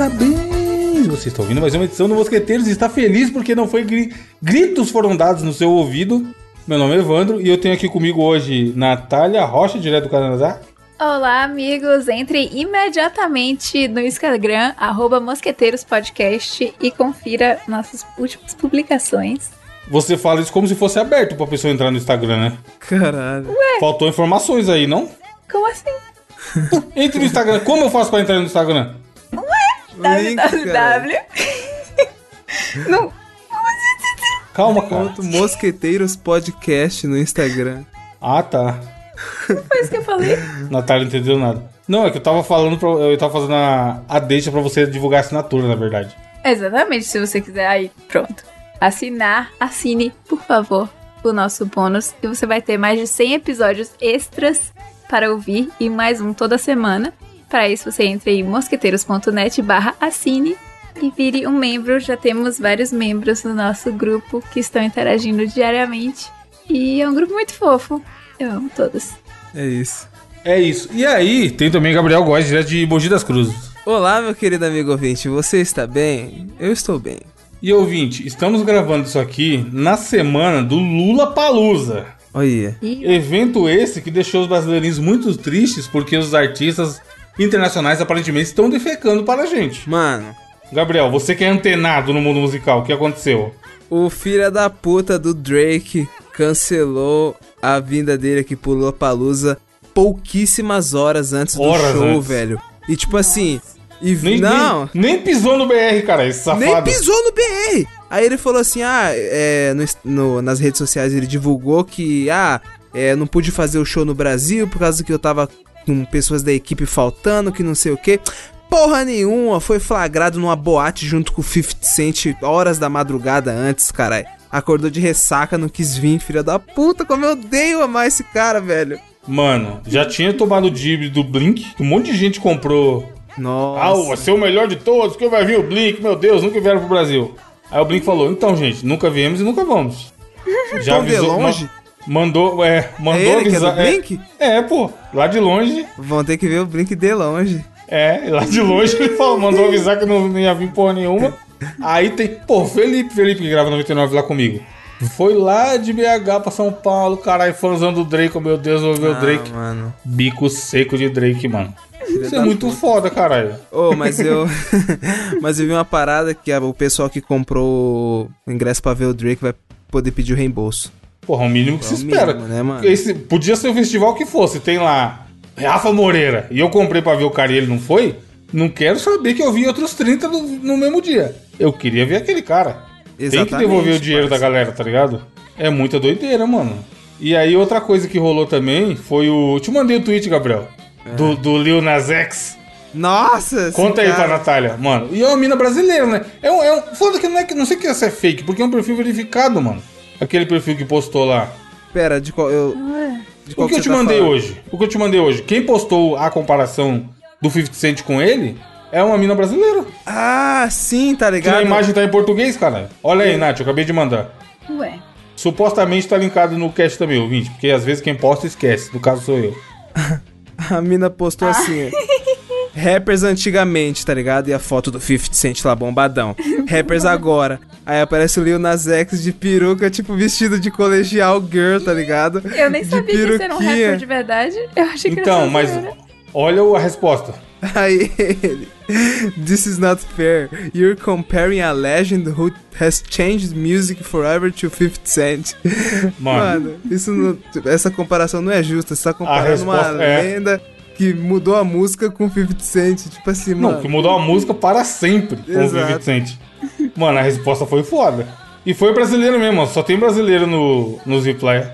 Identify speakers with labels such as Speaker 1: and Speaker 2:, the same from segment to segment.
Speaker 1: Parabéns! Você está ouvindo mais uma edição do Mosqueteiros e está feliz porque não foi gri gritos foram dados no seu ouvido. Meu nome é Evandro e eu tenho aqui comigo hoje Natália Rocha, direto do Canadá.
Speaker 2: Olá, amigos. Entre imediatamente no Instagram, arroba Mosqueteiros Podcast e confira nossas últimas publicações.
Speaker 1: Você fala isso como se fosse aberto pra pessoa entrar no Instagram, né?
Speaker 3: Caralho.
Speaker 1: Faltou informações aí, não?
Speaker 2: Como assim?
Speaker 1: Entre no Instagram. Como eu faço pra entrar no Instagram?
Speaker 2: Www. Não.
Speaker 1: Calma, cara.
Speaker 3: Ponto Mosqueteiros Podcast no Instagram.
Speaker 1: Ah, tá.
Speaker 2: Foi isso que eu falei?
Speaker 1: Natália não entendeu nada. Não, é que eu tava falando pra, Eu tava fazendo a, a deixa pra você divulgar a assinatura, na verdade.
Speaker 2: Exatamente, se você quiser. Aí, pronto. Assinar, assine, por favor, o nosso bônus. E você vai ter mais de 100 episódios extras para ouvir e mais um toda semana. Para isso, você entra em mosqueteiros.net barra assine e vire um membro. Já temos vários membros no nosso grupo que estão interagindo diariamente. E é um grupo muito fofo. Eu amo todos.
Speaker 3: É isso.
Speaker 1: É isso. E aí, tem também Gabriel Góes, direto de Mogi das Cruzes.
Speaker 3: Olá, meu querido amigo ouvinte. Você está bem? Eu estou bem.
Speaker 1: E ouvinte, estamos gravando isso aqui na semana do Lula Palusa.
Speaker 3: Olha.
Speaker 1: Evento esse que deixou os brasileirinhos muito tristes porque os artistas internacionais aparentemente estão defecando para a gente.
Speaker 3: Mano,
Speaker 1: Gabriel, você que é antenado no mundo musical, o que aconteceu?
Speaker 3: o filho da puta do Drake cancelou a vinda dele aqui pro Lollapalooza pouquíssimas horas antes do
Speaker 1: Horas
Speaker 3: show,
Speaker 1: antes.
Speaker 3: velho. E tipo assim... E,
Speaker 1: Nem,
Speaker 3: não,
Speaker 1: nem, nem pisou no BR, cara, esse safado.
Speaker 3: Nem pisou no BR. Aí ele falou assim, ah, é, no- no- nas redes sociais ele divulgou que, ah, é, não pude fazer o show no Brasil por causa que eu tava com pessoas da equipe faltando, que não sei o que. Porra nenhuma, foi flagrado numa boate junto com o 50 Cent horas da madrugada antes, caralho. Acordou de ressaca, não quis vir, filha da puta, como eu odeio amar esse cara, velho.
Speaker 1: Mano, já tinha tomado o dib do Blink, um monte de gente comprou. Ah,
Speaker 3: Nossa.
Speaker 1: vai ser o melhor de todos, que vai vir o Blink, meu Deus, nunca vieram pro Brasil. Aí o Blink falou, então, gente, nunca viemos e nunca vamos. Já
Speaker 3: Tão de longe?
Speaker 1: Mandou, é, mandou
Speaker 3: É é
Speaker 1: avisar. é-
Speaker 3: Blink?
Speaker 1: É, pô, lá de longe.
Speaker 3: Vão ter que ver o Blink de longe.
Speaker 1: É, lá de longe ele falou, mandou avisar que não, não ia vir porra nenhuma. Aí tem, pô, Felipe, Felipe que grava 99 lá comigo. Foi lá de BH pra São Paulo, caralho, fãzão do Drake, oh, meu Deus, vou ver o Drake.
Speaker 3: Ah, mano.
Speaker 1: Bico seco de Drake, mano. Isso é muito foda, caralho.
Speaker 3: Ô, mas eu. mas eu vi uma parada que o pessoal que comprou o ingresso pra ver o Drake vai poder pedir o reembolso.
Speaker 1: Porra, é o mínimo que se
Speaker 3: o
Speaker 1: espera.
Speaker 3: mínimo, né, mano?
Speaker 1: Esse, podia ser o festival que fosse. Tem lá Rafa Moreira e eu comprei pra ver o cara e ele não foi. Não quero saber que eu vi outros 30 no, no mesmo dia. Eu queria ver aquele cara. Tem que
Speaker 3: Exatamente,
Speaker 1: devolver o dinheiro da
Speaker 3: parça.
Speaker 1: galera, tá ligado? É muita doideira, mano. E aí, outra coisa que rolou também foi o. Eu te mandei o tweet, Gabriel. Do, do Lil Nas X.
Speaker 3: Nossa!
Speaker 1: Conta aí pra
Speaker 3: cara-
Speaker 1: Natália, mano. E é uma mina brasileira, né? É um. É um foda que não, é, que- não sei que essa é fake, porque é um perfil verificado, mano. Aquele perfil que postou lá.
Speaker 3: Pera, de qual. Eu, de
Speaker 1: O
Speaker 3: qual
Speaker 1: que eu
Speaker 3: você
Speaker 1: te
Speaker 3: tá
Speaker 1: mandei
Speaker 3: falando?
Speaker 1: hoje? O que eu te mandei hoje? Quem postou a comparação do 50 Cent com ele é uma mina brasileira.
Speaker 3: Ah, sim, tá
Speaker 1: Que
Speaker 3: ligado?
Speaker 1: a imagem tá em português, cara. Olha aí, Nath, eu acabei de mandar.
Speaker 2: Ué.
Speaker 1: Supostamente tá linkado no cast também, ouvinte, porque às vezes quem posta esquece. No caso sou eu.
Speaker 3: A mina postou
Speaker 2: Ah.
Speaker 3: assim. Rappers antigamente, tá ligado? E a foto do 50 Cent lá, bombadão. Rappers agora. Aí aparece o Lil Nas X de peruca, tipo vestido de colegial girl, tá ligado?
Speaker 2: Eu nem
Speaker 3: De
Speaker 2: sabia que isso era um
Speaker 3: peruquinha.
Speaker 2: rapper de verdade. Eu achei que era
Speaker 1: Então, mas
Speaker 2: zoeira.
Speaker 1: olha a resposta.
Speaker 3: Aí ele. This is not fair. You're comparing a legend who has changed music forever to 50 Cent.
Speaker 1: Mano.
Speaker 3: Mano, isso não- essa comparação não é justa. Você tá comparando uma
Speaker 1: é-
Speaker 3: lenda que mudou a música com 50 Cent. Tipo assim,
Speaker 1: Não,
Speaker 3: mano.
Speaker 1: que mudou a música para sempre com o
Speaker 3: Exato.
Speaker 1: 50 Cent. Mano, a resposta foi foda. E foi brasileiro mesmo. Só tem brasileiro no, nos replay.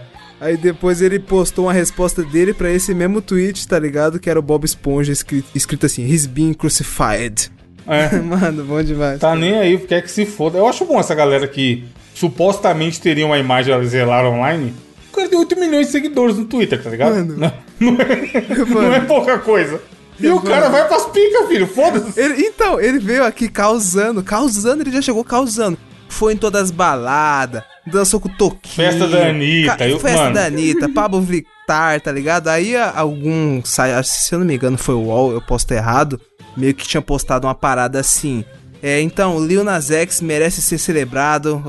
Speaker 3: Aí depois ele postou uma resposta dele pra esse mesmo tweet, tá ligado? Que era o Bob Esponja escrito, escrito assim: He's being crucified.
Speaker 1: É.
Speaker 3: Mano, bom demais.
Speaker 1: Tá nem aí, quer que se foda. Eu acho bom essa galera que supostamente teria uma imagem zelar online. O cara tem 8 milhões de seguidores no Twitter, tá ligado?
Speaker 3: Mano.
Speaker 1: Não, não é, não é pouca coisa. E o cara vai pras picas, filho. Foda-se.
Speaker 3: Então, ele veio aqui causando, causando, ele já chegou causando. Foi em todas as baladas, dançou com o Toquinho.
Speaker 1: Festa da Anitta,
Speaker 3: ca-
Speaker 1: eu-
Speaker 3: Festa
Speaker 1: mano.
Speaker 3: da Anitta, Pablo Vittar, tá ligado? Aí algum, se eu não me engano foi o UOL, eu estar errado, meio que tinha postado uma parada assim. É, então, Lil Nas X merece ser celebrado,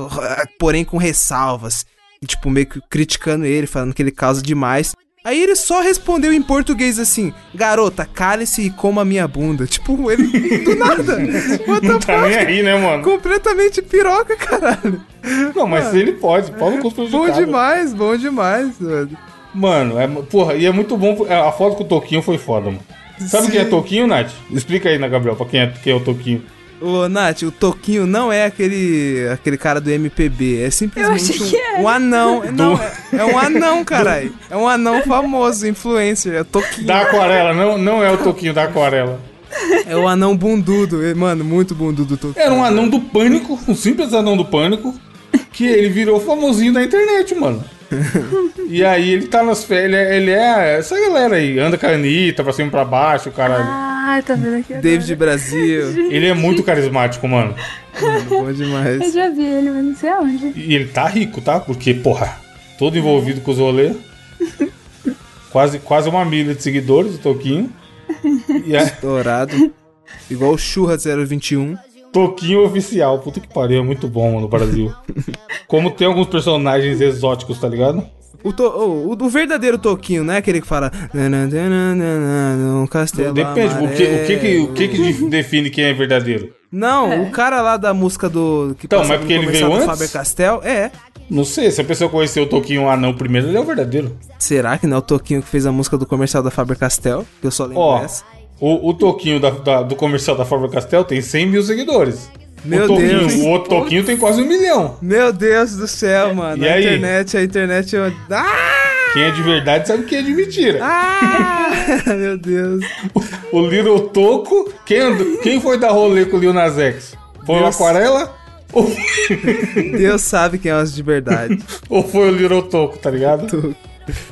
Speaker 3: porém com ressalvas. E, tipo, meio que criticando ele, falando que ele causa demais. Aí ele só respondeu em português assim: Garota, cale-se e coma minha bunda. Tipo, ele. Do nada. What
Speaker 1: Não
Speaker 3: the
Speaker 1: tá nem aí, né, mano?
Speaker 3: Completamente piroca, caralho.
Speaker 1: Não, mas ele pode. Paulo com os
Speaker 3: Bom demais, bom demais, mano.
Speaker 1: Mano, é, porra, e é muito bom. é, A foto com o Toquinho foi foda, mano. Sabe
Speaker 3: Sim.
Speaker 1: quem é Toquinho, Nath? Explica aí, né, Gabriel, pra quem é, quem é o Toquinho.
Speaker 3: Ô, Nath, o Toquinho não é aquele aquele cara do MPB, é simplesmente um, um anão. Não, é, é um anão, caralho. É um anão famoso, influencer, é Toquinho.
Speaker 1: Da aquarela, não, não é o Toquinho da aquarela.
Speaker 3: É o anão bundudo, e, mano, muito bundudo o Toquinho.
Speaker 1: Era um anão do pânico, um simples anão do pânico, que ele virou famosinho da internet, mano. E aí ele tá nas férias, ele é essa galera aí, anda com a Anitta pra cima e pra baixo, caralho.
Speaker 2: Ah, tá vendo aqui agora.
Speaker 3: David Brasil,
Speaker 1: Ele é muito carismático, mano.
Speaker 3: bom
Speaker 2: Eu
Speaker 3: demais.
Speaker 2: já vi ele, mas não sei aonde.
Speaker 1: E ele tá rico, tá? Porque, porra, todo envolvido com os rolês. Quase, quase uma milha de seguidores, o Toquinho. E é
Speaker 3: Dourado. Igual o Churra 021.
Speaker 1: Toquinho oficial. Puta que pariu, é muito bom, mano, no Brasil. Como tem alguns personagens exóticos, tá ligado?
Speaker 3: O, to, o, o verdadeiro Toquinho, não é aquele que fala. Um castelo.
Speaker 1: Depende, o que, o que, que, o que, que define quem é verdadeiro?
Speaker 3: Não, o cara lá da música do. Que
Speaker 1: Então, mas porque ele veio antes?
Speaker 3: Faber Castell? É.
Speaker 1: Não sei, se a pessoa conheceu o Toquinho anão primeiro, ele é o verdadeiro.
Speaker 3: Será que não é o Toquinho que fez a música do comercial da Faber Castell? Que eu só lembro
Speaker 1: Ó,
Speaker 3: essa.
Speaker 1: o, o Toquinho da- da- do comercial da Faber Castell tem 100 mil seguidores.
Speaker 3: Meu
Speaker 1: o Toquinho,
Speaker 3: Deus.
Speaker 1: O outro Toquinho tem quase um milhão.
Speaker 3: Meu Deus do céu, mano.
Speaker 1: E
Speaker 3: a
Speaker 1: aí?
Speaker 3: internet, a internet. Eu... Ah!
Speaker 1: Quem é de verdade sabe quem é de mentira.
Speaker 3: Ah! Meu Deus.
Speaker 1: O Little Toco, quem, andou- quem foi dar rolê com o Lil Nas X? Foi o. Aquarela ou,
Speaker 3: Deus sabe quem é os de verdade.
Speaker 1: ou foi o Little Toco, tá ligado?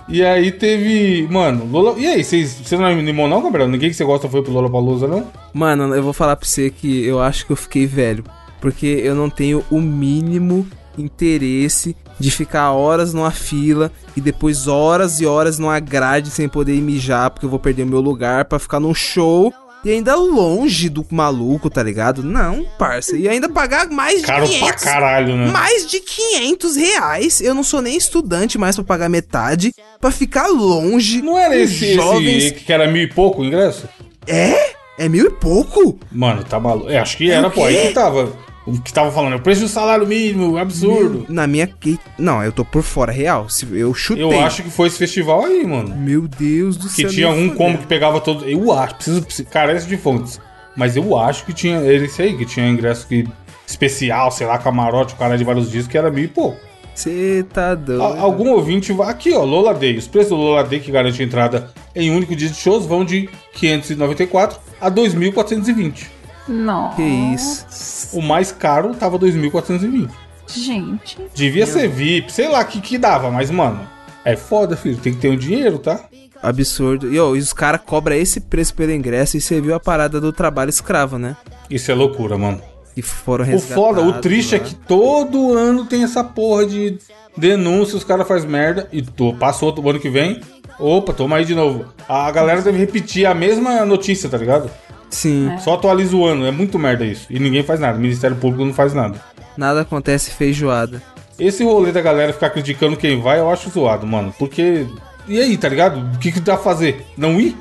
Speaker 1: E aí teve. Mano, Lola. E aí, vocês- você não animou não, Gabriel? Ninguém que você gosta foi pro Lola Palusa, não?
Speaker 3: Mano, eu vou falar pra você que eu acho que eu fiquei velho. Porque eu não tenho o mínimo interesse de ficar horas numa fila e depois horas e horas numa grade sem poder mijar, porque eu vou perder o meu lugar pra ficar num show e ainda longe do maluco, tá ligado? Não, parça. E ainda pagar mais de
Speaker 1: Caro pra
Speaker 3: 500
Speaker 1: caralho, né?
Speaker 3: mais de 500 reais. Eu não sou nem estudante mais pra pagar metade. Pra ficar longe.
Speaker 1: Não era esse,
Speaker 3: jovens.
Speaker 1: esse que era mil e pouco o ingresso?
Speaker 3: É? É mil e pouco?
Speaker 1: Mano, tá maluco. É, acho que era, pô. Aí que tava. O que tava falando, é o preço do salário mínimo, absurdo.
Speaker 3: Na minha. que- Não, eu tô por fora, real. Se Eu chutei.
Speaker 1: Eu acho que foi esse festival aí, mano.
Speaker 3: Meu Deus do
Speaker 1: Que
Speaker 3: céu.
Speaker 1: tinha
Speaker 3: nem
Speaker 1: um combo que pegava todos. Eu acho, preciso, preciso carece de fontes. Mas eu acho que tinha esse aí, que tinha ingresso que, especial, sei lá, camarote, o cara de vários dias, que era mil e pouco.
Speaker 3: Você tá doido.
Speaker 1: A- algum ouvinte vai. Aqui, ó, Lola Day. Os preços do Lola Day que garante entrada em um único dia de shows vão de 594 a 2.420.
Speaker 2: Nossa.
Speaker 3: Que isso.
Speaker 1: O mais caro tava 2.420.
Speaker 2: Gente.
Speaker 1: Devia ser VIP, sei lá o que, que dava, mas, mano, é foda, filho. Tem que ter um dinheiro, tá?
Speaker 3: Absurdo. E, ó, e os caras cobram esse preço pelo ingresso e você viu a parada do trabalho escravo, né?
Speaker 1: Isso é loucura, mano.
Speaker 3: Que foram
Speaker 1: O
Speaker 3: resgatados.
Speaker 1: foda, o triste é
Speaker 3: lá.
Speaker 1: que todo ano tem essa porra de denúncia, os caras fazem merda e tô, passou o ano que vem. Opa, toma aí de novo. A galera deve repetir a mesma notícia, tá ligado?
Speaker 3: Sim.
Speaker 1: Só atualiza o ano, é muito merda isso. E ninguém faz nada, o Ministério Público não faz nada.
Speaker 3: Nada acontece feijoada.
Speaker 1: Esse rolê da galera ficar criticando quem vai, eu acho zoado, mano. Porque. E aí, tá ligado? O que, que dá pra fazer? Não ir?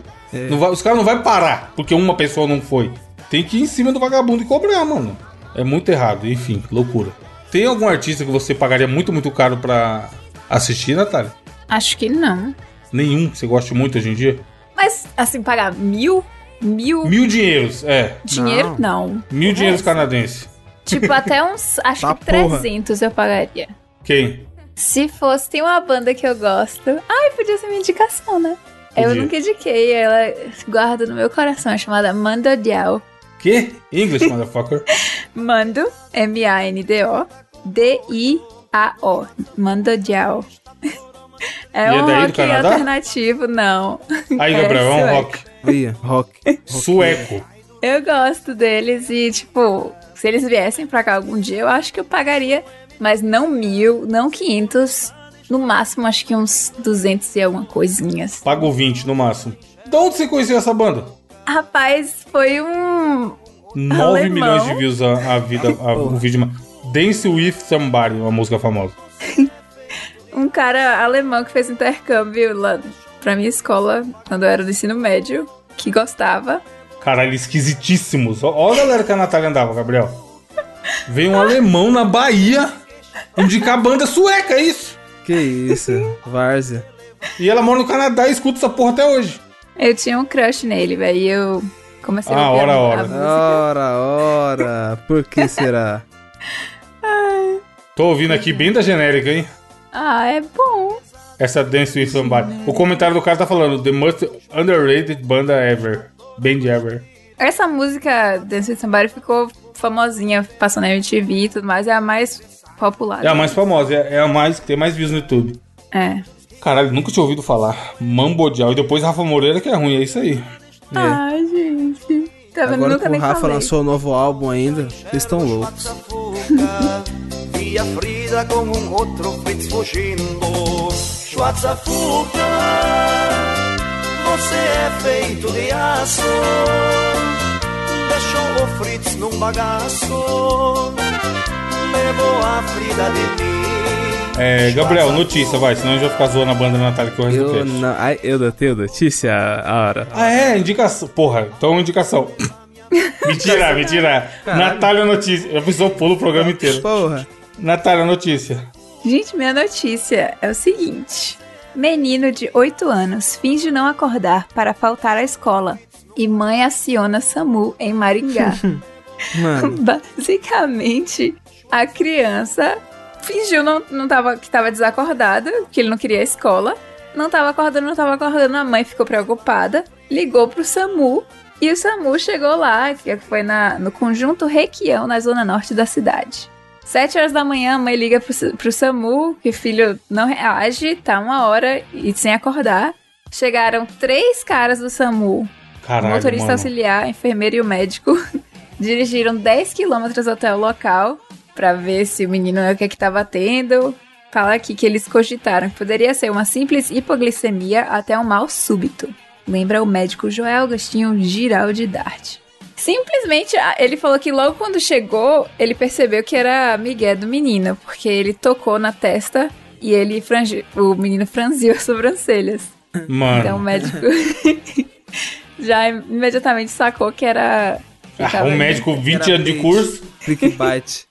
Speaker 1: Não vai- os caras não vão parar porque uma pessoa não foi. Tem que ir em cima do vagabundo e cobrar, mano. É muito errado, enfim, loucura. Tem algum artista que você pagaria muito, muito caro pra assistir, Natália?
Speaker 2: Acho que não.
Speaker 1: Nenhum que você goste muito hoje em dia?
Speaker 2: Mas, assim, pagar mil? Mil
Speaker 1: Mil dinheiros, é.
Speaker 2: dinheiro? Não.
Speaker 1: Mil dinheiros canadenses.
Speaker 2: Tipo, até uns. Acho
Speaker 3: Tá
Speaker 2: que
Speaker 3: porra.
Speaker 2: 300 eu pagaria.
Speaker 1: Quem?
Speaker 2: Se fosse, tem uma banda que eu gosto. Ai, podia ser minha indicação, né? Eu
Speaker 1: Podia.
Speaker 2: nunca indiquei, ela guarda no meu coração, é chamada Mando Diao.
Speaker 1: Que? English, motherfucker.
Speaker 2: Mando, M-A-N-D-O, D-I-A-O. Mando Diao. É
Speaker 1: E é
Speaker 2: um
Speaker 1: do
Speaker 2: rock alternativo, não.
Speaker 1: Aí, Gabriel, é um
Speaker 2: sueco.
Speaker 1: rock.
Speaker 3: Olha, rock.
Speaker 1: Sueco.
Speaker 2: Eu gosto deles e, tipo, se eles viessem pra cá algum dia, eu acho que eu pagaria, mas não mil, não quinhentos, no máximo acho que uns duzentos e alguma coisinhas.
Speaker 1: Pago 20 no máximo. De onde você conheceu essa banda?
Speaker 2: Rapaz, foi um.
Speaker 1: 9
Speaker 2: Alemão.
Speaker 1: milhões de views a, a vida, a- o vídeo. Dance with Somebody, uma música famosa.
Speaker 2: Um cara alemão que fez intercâmbio lá pra minha escola, quando eu era do ensino médio, que gostava.
Speaker 1: Caralho, esquisitíssimos. Ó, ó a galera que a Natália andava, Gabriel. Veio um alemão na Bahia indicar banda sueca, é isso.
Speaker 3: Que isso, Várzea.
Speaker 1: E ela mora no Canadá e escuta essa porra até hoje.
Speaker 2: Eu tinha um crush nele, velho, e eu comecei
Speaker 1: Ah,
Speaker 2: a ouvir
Speaker 1: ora,
Speaker 2: a,
Speaker 1: ora.
Speaker 2: a música.
Speaker 3: Ora, ora. Por que será?
Speaker 1: Tô ouvindo aqui bem da genérica, hein?
Speaker 2: Ah, é bom.
Speaker 1: Essa Dance with Somebody. O comentário do cara tá falando The most underrated banda ever. Band ever.
Speaker 2: Essa música Dance with Somebody ficou famosinha, passando na MTV e tudo mais, é a mais popular.
Speaker 1: É a mais famosa, é é a mais que tem mais views no YouTube.
Speaker 2: É.
Speaker 1: Caralho, nunca tinha ouvido falar. Mambodial. E depois Rafa Moreira, que é ruim, é isso aí.
Speaker 2: Ai, gente. Tá vendo?
Speaker 3: Agora
Speaker 2: Nunca
Speaker 3: que o Rafa
Speaker 2: falei.
Speaker 3: lançou o novo álbum ainda, vocês estão loucos.
Speaker 4: Via Frida com um outro Fritz fugindo. Schwarza Fuga, você é feito de aço. Deixou o Fritz num bagaço. Levou a Frida de mim.
Speaker 1: É, Gabriel, notícia, vai, senão a gente vai ficar zoando a banda da Natália que o resto do
Speaker 3: Eu, não, eu não tenho notícia, a hora.
Speaker 1: Ah, é, indicação. Porra, então indicação. mentira, mentira. Natália Notícia. Já pensou pulo o programa inteiro.
Speaker 3: Porra.
Speaker 1: Natália Notícia.
Speaker 2: Gente, minha notícia é o seguinte: menino de 8 anos finge não acordar para faltar à escola e mãe aciona SAMU em Maringá.
Speaker 3: Mano,
Speaker 2: Basicamente, a criança fingiu não, não tava, que estava desacordada, que ele não queria a escola. Não estava acordando, não estava acordando. A mãe ficou preocupada, ligou pro SAMU e o SAMU chegou lá, que foi na, no conjunto Requião, na zona norte da cidade. Sete horas da manhã, a mãe liga pro, pro SAMU, que o filho não reage, tá uma hora e sem acordar. Chegaram três caras do SAMU o
Speaker 1: Caralho,
Speaker 2: motorista
Speaker 1: mano.
Speaker 2: auxiliar, a enfermeira e o médico dirigiram 10 quilômetros até o local pra ver se o menino o que é que tava tendo. Fala aqui que eles cogitaram que poderia ser uma simples hipoglicemia até um mal súbito. Lembra o médico Joel Agostinho Giraldi Dart. Simplesmente, ele falou que logo quando chegou, ele percebeu que era Miguel do menino, porque ele tocou na testa e ele frangi- o menino franziu as sobrancelhas.
Speaker 1: Mano.
Speaker 2: Então o médico já imediatamente sacou que era.
Speaker 1: Ah, um
Speaker 2: ali.
Speaker 1: médico 20
Speaker 3: Era
Speaker 1: anos de curso.
Speaker 3: clickbait.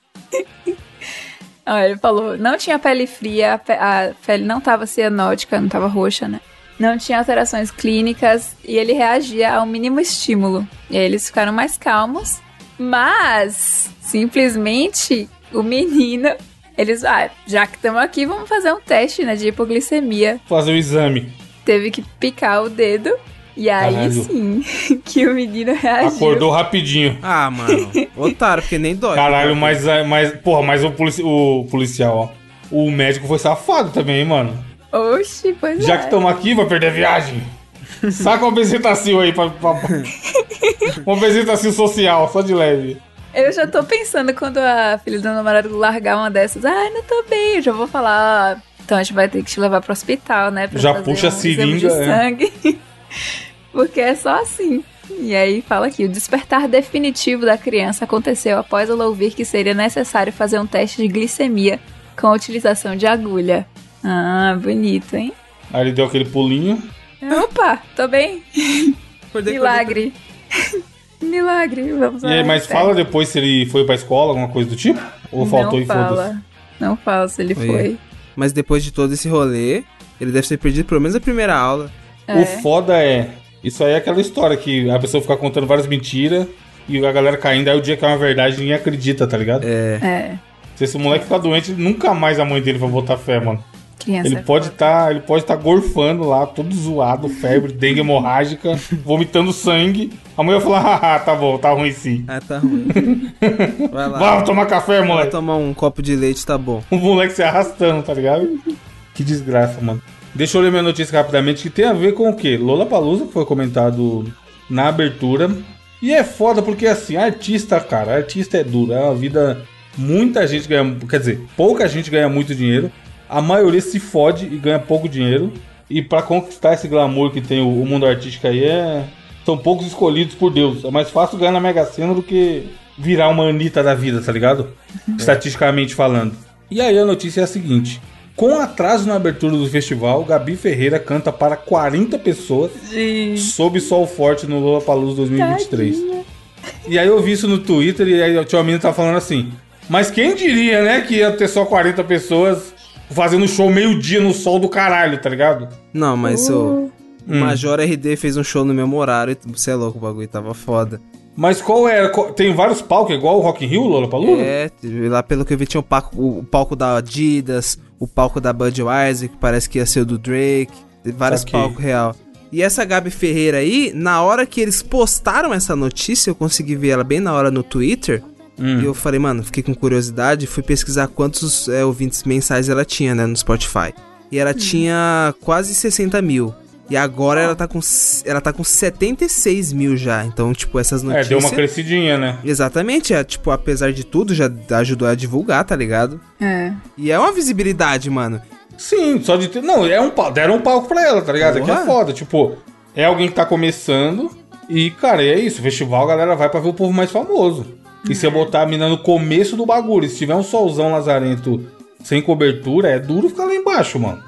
Speaker 2: Ah, ele falou, não tinha pele fria, a pele não tava cianótica, não tava roxa, né? Não tinha alterações clínicas e ele reagia ao mínimo estímulo. E aí eles ficaram mais calmos, mas simplesmente o menino, eles, ah, já que estamos aqui, vamos fazer um teste, né, de hipoglicemia.
Speaker 1: Fazer o exame.
Speaker 2: Teve que picar o dedo e aí
Speaker 1: Caralho.
Speaker 2: sim que o menino reagiu.
Speaker 1: Acordou rapidinho.
Speaker 3: Ah, mano. Otário, porque nem dói.
Speaker 1: Caralho, mas, mas porra, mas o, polici- o policial, ó. O médico foi safado também, hein, mano.
Speaker 2: Oxi, pois
Speaker 1: Já
Speaker 2: é.
Speaker 1: que estamos aqui, vai perder a viagem. Saca uma bezetacil aí pra, pra, pra... Uma bezetacil social, só de leve.
Speaker 2: Eu já tô pensando quando a filha do namorado largar uma dessas. Ai, não tô bem. Eu já vou falar. "Ah, Então a gente vai ter que te levar pro hospital, né?
Speaker 1: Já puxa a
Speaker 2: um de
Speaker 1: seringa, é.
Speaker 2: sangue. Porque é só assim. E aí fala aqui, o despertar definitivo da criança aconteceu após ela ouvir que seria necessário fazer um teste de glicemia com a utilização de agulha. Ah, bonito, hein?
Speaker 1: Aí ele deu aquele pulinho.
Speaker 2: Opa, tô bem.
Speaker 3: Acordei,
Speaker 2: Milagre. Milagre, vamos
Speaker 1: E aí,
Speaker 2: lá,
Speaker 1: mas fala depois se ele foi pra escola, alguma coisa do tipo? Ou faltou
Speaker 2: não
Speaker 1: e foda-se?
Speaker 2: fala. Não fala se ele
Speaker 3: Oi.
Speaker 2: foi.
Speaker 3: Mas depois de todo esse rolê, ele deve ter perdido pelo menos a primeira aula.
Speaker 2: É.
Speaker 1: O foda é. Isso aí é aquela história que a pessoa fica contando várias mentiras e a galera caindo, aí o dia que é uma verdade ninguém acredita, tá ligado?
Speaker 3: É.
Speaker 2: É,
Speaker 1: Se esse moleque ficar doente, nunca mais a mãe dele vai botar fé, mano.
Speaker 2: Criança.
Speaker 1: Ele
Speaker 2: é
Speaker 1: pode estar, ele pode estar gorfando lá, todo zoado, febre, dengue hemorrágica, vomitando sangue. A mãe vai falar: "Haha, tá bom, tá ruim sim.
Speaker 3: Ah, tá ruim. Vai lá.
Speaker 1: Vamos tomar café,
Speaker 3: Vai
Speaker 1: moleque."
Speaker 3: tomar um copo de leite, tá bom.
Speaker 1: O moleque se arrastando, tá ligado? Que desgraça, mano. Deixa eu ler minha notícia rapidamente, que tem a ver com o quê? Lola Palusa, que foi comentado na abertura. E é foda porque, assim, artista, cara, artista é duro. É uma vida. Muita gente ganha. Quer dizer, pouca gente ganha muito dinheiro. A maioria se fode e ganha pouco dinheiro. E pra conquistar esse glamour que tem o, o mundo artístico aí é. são poucos escolhidos por Deus. É mais fácil ganhar na Mega Sena do que virar uma Anitta da vida, tá ligado? Estatisticamente falando. E aí a notícia é a seguinte. Com atraso na abertura do festival, Gabi Ferreira canta para 40 pessoas
Speaker 2: Gente,
Speaker 1: sob sol forte no Lollapalooza 2023.
Speaker 2: tadinha.
Speaker 1: E aí eu vi isso no Twitter e aí o tio Amino tá falando assim. Mas quem diria, né, que ia ter só 40 pessoas fazendo show meio-dia no sol do caralho, tá ligado?
Speaker 3: Não, mas o
Speaker 1: Hum.
Speaker 3: Major RD fez um show no mesmo horário. e Você é louco, o bagulho tava foda.
Speaker 1: Mas qual era? qual- tem vários palcos, igual o Rock in Rio, Lollapalooza?
Speaker 3: É, lá pelo que eu vi tinha o palco, o palco da Adidas, o palco da Budweiser, que parece que ia ser o do Drake, tem vários
Speaker 1: Saquei.
Speaker 3: palcos real. E essa Gabi Ferreira aí, na hora que eles postaram essa notícia, eu consegui ver ela bem na hora no Twitter.
Speaker 1: Hum.
Speaker 3: E eu falei, mano, fiquei com curiosidade, fui pesquisar quantos é, ouvintes mensais ela tinha, né, no Spotify. E ela tinha quase 60 mil. E agora ela tá com ela tá com 76 mil já. Então, tipo, essas
Speaker 1: É,
Speaker 3: notícias.
Speaker 1: deu uma crescidinha, né?
Speaker 3: Exatamente, é, tipo, apesar de tudo, já ajudou a divulgar, tá ligado?
Speaker 2: É.
Speaker 3: E é uma visibilidade, mano.
Speaker 1: Sim, só de ter. Não, é um deram um palco pra ela, tá ligado? É que é foda. Tipo, é alguém que tá começando. E, cara, é isso. Festival, a galera vai pra ver o povo mais famoso. E se eu botar a mina no começo do bagulho, se tiver um solzão lazarento sem cobertura, é duro ficar lá embaixo, mano.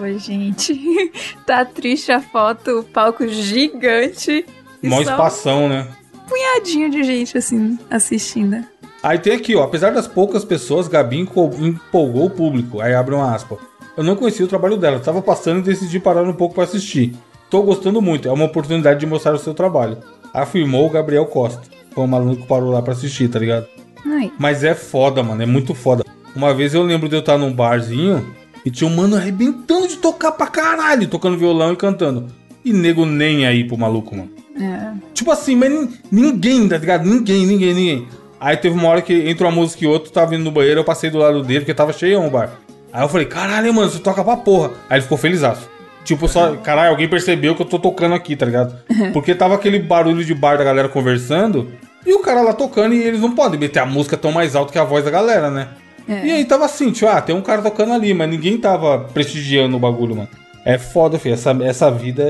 Speaker 2: Oi, gente. tá triste a foto, o palco gigante.
Speaker 1: Mó espação, né?
Speaker 2: um punhadinho de gente, assim, assistindo.
Speaker 1: Aí tem aqui, ó. Apesar das poucas pessoas, Gabi empo- empolgou o público. Aí abre uma aspa. Eu não conhecia o trabalho dela, tava passando e decidi parar um pouco pra assistir. Tô gostando muito, é uma oportunidade de mostrar o seu trabalho. Afirmou o Gabriel Costa. Foi um maluco que parou lá pra assistir, tá ligado?
Speaker 2: Ai,
Speaker 1: Mas é foda, mano, é muito foda. Uma vez eu lembro de eu estar num barzinho e tinha um mano arrebentando de tocar pra caralho, tocando violão e cantando. E nego nem aí pro maluco, mano.
Speaker 2: é.
Speaker 1: Tipo assim, mas nin- ninguém, tá ligado? Ninguém, ninguém, ninguém. Aí teve uma hora que entre uma música e outra, tava vindo no banheiro, eu passei do lado dele, porque tava cheio o bar. Aí eu falei, caralho, mano, você toca pra porra. Aí ele ficou felizaço. Tipo, só, caralho, alguém percebeu que eu tô tocando aqui, tá ligado? Porque tava aquele barulho de bar da galera conversando, e o cara lá tocando, e eles não podem meter a música tão mais alto que a voz da galera, né?
Speaker 2: É.
Speaker 1: E aí tava assim, tipo, ah, tem um cara tocando ali, mas ninguém tava prestigiando o bagulho, mano. É foda, filho. Essa, essa vida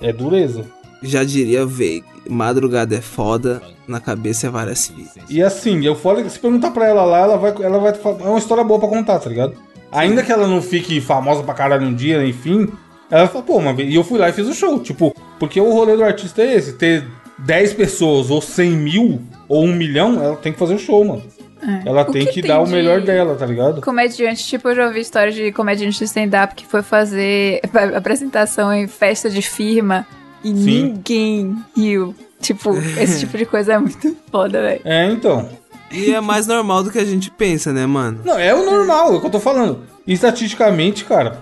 Speaker 1: é, é dureza.
Speaker 3: Já diria Veig, madrugada é foda, na cabeça é várias vidas.
Speaker 1: E assim, eu falo que se perguntar pra ela lá, ela vai, ela vai. É uma história boa pra contar, tá ligado? Ainda que ela não fique famosa pra caralho um dia, enfim, ela fala, pô, uma vez. E eu fui lá e fiz o show. Tipo, porque o rolê do artista é esse: ter 10 pessoas, ou 100 mil, ou 1 milhão, ela tem que fazer o show, mano. Ela
Speaker 2: O
Speaker 1: tem
Speaker 2: que
Speaker 1: que,
Speaker 2: tem
Speaker 1: dar o
Speaker 2: de-
Speaker 1: melhor dela, tá ligado?
Speaker 2: Comediante, tipo, eu já ouvi história de comediante de stand-up que foi fazer apresentação em festa de firma e
Speaker 1: Sim.
Speaker 2: ninguém riu. Tipo, esse tipo de coisa é muito foda, velho.
Speaker 1: É, então.
Speaker 3: E é mais normal do que a gente pensa, né, mano?
Speaker 1: Não, é o normal, é o que eu tô falando. E estatisticamente, cara,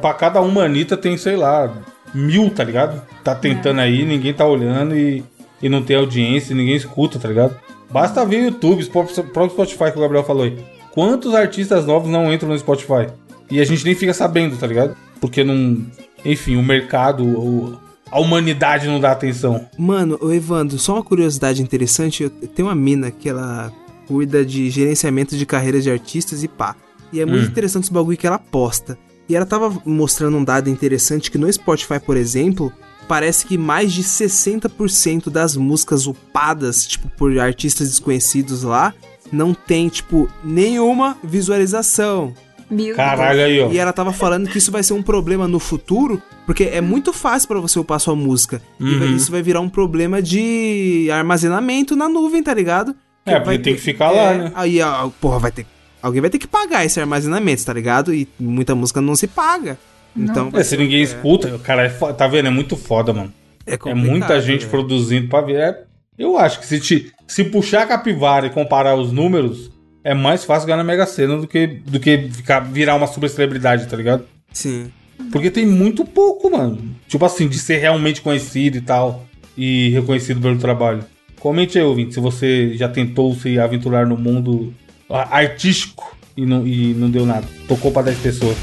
Speaker 1: pra cada uma Anitta tem, sei lá, mil, tá ligado? Tá tentando aí, ninguém tá olhando e, e não tem audiência, ninguém escuta, tá ligado? Basta ver o YouTube, o próprio Spotify que o Gabriel falou aí. Quantos artistas novos não entram no Spotify? E a gente nem fica sabendo, tá ligado? Porque não. Enfim, o mercado, o- a humanidade não dá atenção.
Speaker 3: Mano, ô Evandro, só uma curiosidade interessante, eu tenho uma mina que ela cuida de gerenciamento de carreiras de artistas e pá. E é muito interessante esse bagulho que ela posta. E ela tava mostrando um dado interessante que no Spotify, por exemplo, parece que mais de 60% das músicas upadas, tipo, por artistas desconhecidos lá, não tem, tipo, nenhuma visualização.
Speaker 2: Meu
Speaker 1: Caralho aí, ó.
Speaker 3: E ela tava falando que isso vai ser um problema no futuro, porque é muito fácil pra você upar sua música. E vai-
Speaker 1: Uhum.
Speaker 3: isso vai virar um problema de armazenamento na nuvem, tá ligado?
Speaker 1: É, porque
Speaker 3: vai
Speaker 1: tem que ficar lá,
Speaker 3: é,
Speaker 1: né?
Speaker 3: Aí, ó, porra, vai ter. Alguém vai ter que pagar esse armazenamento, tá ligado? E muita música não se paga. Então,
Speaker 1: É, se ninguém escuta, cara, é tá vendo? É muito foda, mano.
Speaker 3: é,
Speaker 1: É muita gente
Speaker 3: velho.
Speaker 1: produzindo pra ver. É- eu acho que se, te- se puxar a capivara e comparar os números, é mais fácil ganhar na Mega Sena do que, do que ficar, virar uma super celebridade, tá ligado?
Speaker 3: Sim.
Speaker 1: Porque tem muito pouco, mano. Tipo assim, de ser realmente conhecido e tal. E reconhecido pelo trabalho. Comente aí, ouvinte, se você já tentou se aventurar no mundo artístico e não, e não deu nada. Tocou pra 10 pessoas.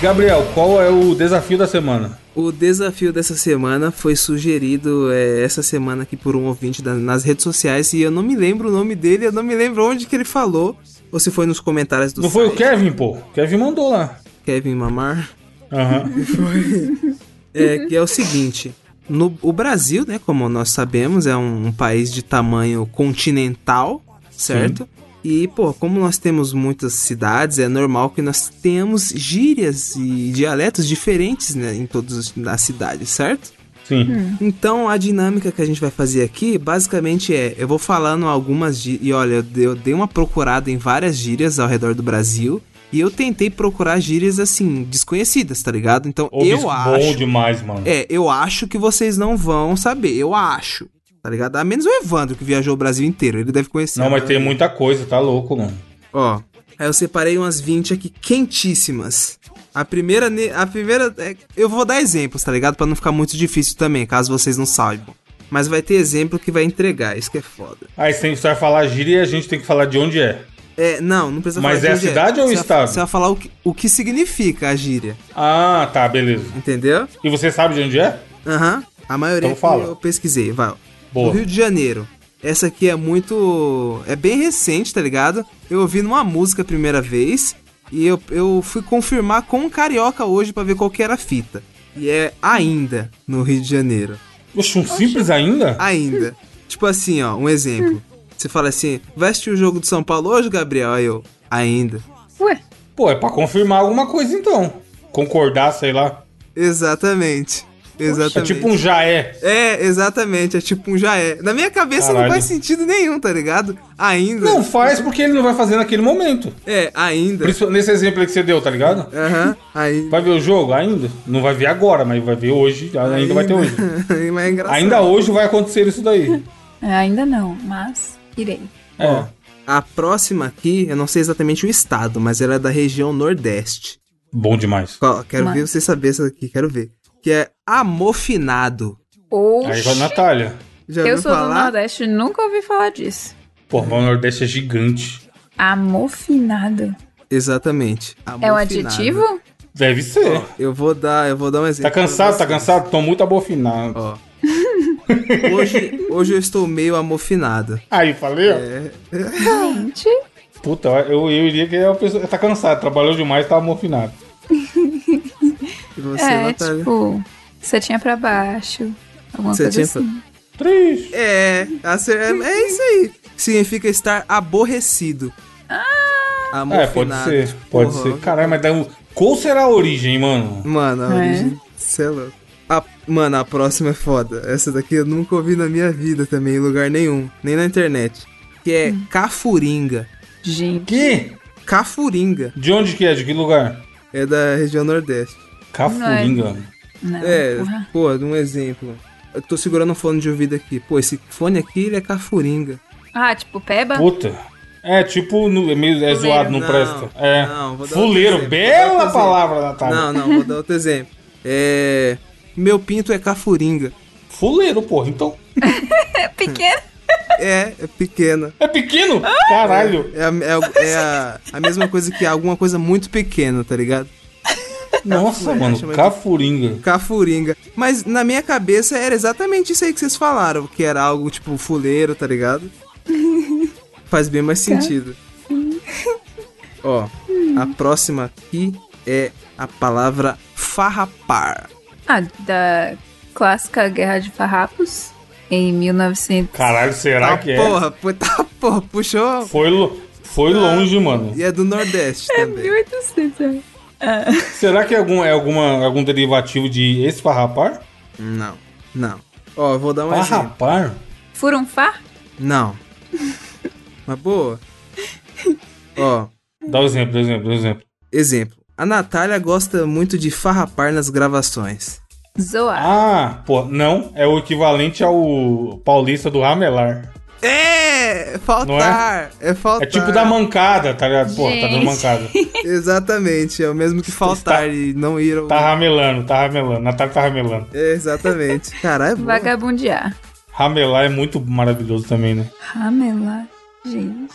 Speaker 1: Gabriel, qual é o desafio da semana?
Speaker 3: O desafio dessa semana foi sugerido é, essa semana aqui por um ouvinte da- nas redes sociais e eu não me lembro o nome dele, eu não me lembro onde que ele falou, ou se foi nos comentários do
Speaker 1: Não foi o
Speaker 3: site.
Speaker 1: Kevin, pô? Kevin mandou lá.
Speaker 3: Kevin Mamar.
Speaker 1: Aham.
Speaker 3: É, que é o seguinte. No, o Brasil, né, como nós sabemos, é um, um país de tamanho continental, certo? E, pô, como nós temos muitas cidades, é normal que nós tenhamos gírias e dialetos diferentes, né, em todas as cidades, certo?
Speaker 1: Sim.
Speaker 3: Então a dinâmica que a gente vai fazer aqui basicamente é: eu vou falando algumas gírias. E olha, eu dei uma procurada em várias gírias ao redor do Brasil. E eu tentei procurar gírias assim, desconhecidas, tá ligado? Então eu acho.
Speaker 1: Bom demais, mano.
Speaker 3: É, eu acho que vocês não vão saber. Eu acho. Tá ligado? A menos o Evandro, que viajou o Brasil inteiro. Ele deve conhecer.
Speaker 1: Não, mas tem muita coisa, tá louco, mano.
Speaker 3: Ó. Aí eu separei umas 20 aqui quentíssimas. A primeira. A primeira. é- eu vou dar exemplos, tá ligado? Pra não ficar muito difícil também, caso vocês não saibam. Mas vai ter exemplo que vai entregar, isso que é foda.
Speaker 1: Aí você tem- falar gíria e a gente tem que falar de onde é.
Speaker 3: É, não, não precisa
Speaker 1: Mas
Speaker 3: falar
Speaker 1: é a cidade ou o estado?
Speaker 3: Você vai falar o que, o que significa a gíria,
Speaker 1: Ah, tá, beleza.
Speaker 3: entendeu?
Speaker 1: E você sabe de onde é?
Speaker 3: Aham. A maioria
Speaker 1: Então fala.
Speaker 3: eu pesquisei, vai.
Speaker 1: Boa.
Speaker 3: No Rio de Janeiro. Essa aqui é muito. É bem recente, tá ligado? Eu ouvi numa música a primeira vez. E eu, eu fui confirmar com um carioca hoje pra ver qual que era a fita. E é ainda no Rio de Janeiro.
Speaker 1: Oxe, um simples ainda?
Speaker 3: Ainda. tipo assim, ó, um exemplo. Você fala assim: veste o jogo do São Paulo hoje, Gabriel? Aí eu, ainda.
Speaker 2: Ué,
Speaker 1: Pô, é pra confirmar alguma coisa então. Concordar, sei lá.
Speaker 3: Exatamente.
Speaker 1: É
Speaker 3: Exatamente.
Speaker 1: tipo um já é.
Speaker 3: É, exatamente, é tipo um já é. Na minha cabeça não
Speaker 1: Caralho.
Speaker 3: faz sentido nenhum, tá ligado? Ainda.
Speaker 1: Não faz porque ele não vai fazer naquele momento.
Speaker 3: É, ainda.
Speaker 1: Nesse exemplo aí que você deu, tá ligado?
Speaker 3: Aham, ainda.
Speaker 1: Vai ver o jogo? Ainda. Não vai ver agora, mas vai ver hoje. Ainda vai ter hoje.
Speaker 3: É engraçado.
Speaker 1: Ainda hoje vai acontecer isso daí.
Speaker 2: ainda não, mas irei.
Speaker 1: É.
Speaker 3: Ó, a próxima aqui, eu não sei exatamente o estado, mas ela é da região Nordeste.
Speaker 1: Bom demais.
Speaker 3: Ó, quero
Speaker 2: Mas-
Speaker 3: ver você saber essa aqui, quero ver. Que é amofinado.
Speaker 2: Oxi,
Speaker 1: Aí vai a Natália.
Speaker 3: Já
Speaker 2: eu sou do
Speaker 3: falar?
Speaker 2: Nordeste, nunca ouvi falar disso.
Speaker 1: Pô, o Nordeste é gigante.
Speaker 2: Amofinado.
Speaker 3: Exatamente.
Speaker 2: É um
Speaker 3: amofinado.
Speaker 2: adjetivo?
Speaker 1: Deve ser.
Speaker 3: Eu vou dar, eu vou dar um
Speaker 1: Tá
Speaker 3: exemplo.
Speaker 1: cansado? Tá
Speaker 3: pra vocês.
Speaker 1: cansado? Tô muito abofinado.
Speaker 3: Ó. hoje, hoje eu estou meio amofinado.
Speaker 1: Aí, falei.
Speaker 3: É.
Speaker 2: Gente,
Speaker 1: Puta, eu, eu iria que a pessoa tá cansada, trabalhou demais, tá amofinado.
Speaker 3: E você,
Speaker 2: é,
Speaker 3: Natália?
Speaker 2: tipo, setinha pra baixo. Alguma coisa assim.
Speaker 1: Triste.
Speaker 3: É, é, é isso aí. Significa estar aborrecido.
Speaker 2: Ah,
Speaker 1: É, pode
Speaker 3: Amofinado.
Speaker 1: ser, pode
Speaker 3: Porra.
Speaker 1: ser. Caralho, mas daí, qual será a origem, mano?
Speaker 3: Mano, a
Speaker 2: É.
Speaker 3: origem. Cê é louco. A- mano, a próxima é foda. Essa daqui eu nunca ouvi na minha vida também, em lugar nenhum. Nem na internet. Que é
Speaker 2: Hum.
Speaker 3: Cafuringa.
Speaker 2: gente.
Speaker 1: Que?
Speaker 3: Cafuringa.
Speaker 1: De onde que é? De que lugar?
Speaker 3: É da região Nordeste.
Speaker 1: Cafuringa.
Speaker 2: Não,
Speaker 3: é,
Speaker 2: porra.
Speaker 3: pô, um exemplo. Eu tô segurando um fone de ouvido aqui. Pô, esse fone aqui, ele é cafuringa.
Speaker 2: Ah, tipo, peba?
Speaker 1: Puta. É, tipo, no- é meio é
Speaker 2: Fuleiro.
Speaker 1: zoado, não,
Speaker 3: Não,
Speaker 1: presta. É.
Speaker 3: não, vou dar
Speaker 1: Fuleiro, bela palavra, Natália.
Speaker 3: Não, não, vou dar outro exemplo. É. Meu pinto é cafuringa.
Speaker 1: Fuleiro, porra. Então.
Speaker 2: É pequeno.
Speaker 3: É, é pequena.
Speaker 1: É pequeno? Caralho.
Speaker 3: É, a, é, a- é a, a mesma coisa que alguma coisa muito pequena, tá ligado?
Speaker 1: Nossa,
Speaker 3: Cafuringa,
Speaker 1: mano,
Speaker 3: chama de-
Speaker 1: cafuringa.
Speaker 3: Cafuringa. Mas na minha cabeça era exatamente isso aí que vocês falaram, que era algo tipo fuleiro, tá ligado? Faz bem mais sentido. Ó, a próxima aqui é a palavra farrapar.
Speaker 2: Ah, da clássica Guerra de Farrapos, em 1900.
Speaker 1: Caralho, será
Speaker 3: Tá
Speaker 1: que é?
Speaker 3: porra, pu- tá porra, puxou.
Speaker 1: Foi, lo- foi longe, mano.
Speaker 3: E é do Nordeste também.
Speaker 2: 1800,
Speaker 1: Será que é algum, é alguma, algum derivativo de esfarrapar?
Speaker 3: Não, não. Ó, eu vou dar um exemplo.
Speaker 1: Farrapar?
Speaker 2: Furunfar?
Speaker 3: Não. Mas boa. Ó,
Speaker 1: Dá o exemplo, exemplo, exemplo.
Speaker 3: exemplo. A Natália gosta muito de farrapar nas gravações.
Speaker 2: Zoar.
Speaker 1: Ah, pô, não. É o equivalente ao paulista do ramelar.
Speaker 3: É! Faltar! É, faltar.
Speaker 1: É tipo da mancada, tá ligado? Pô, tá dando mancada.
Speaker 3: Exatamente, é o mesmo que faltar e não ir ao.
Speaker 1: Tá ramelando, tá ramelando. Natália tá ramelando.
Speaker 3: É, exatamente. Caralho, é.
Speaker 2: Vagabundear.
Speaker 1: Ramelar é muito maravilhoso também, né?
Speaker 2: Ramelar. Gente.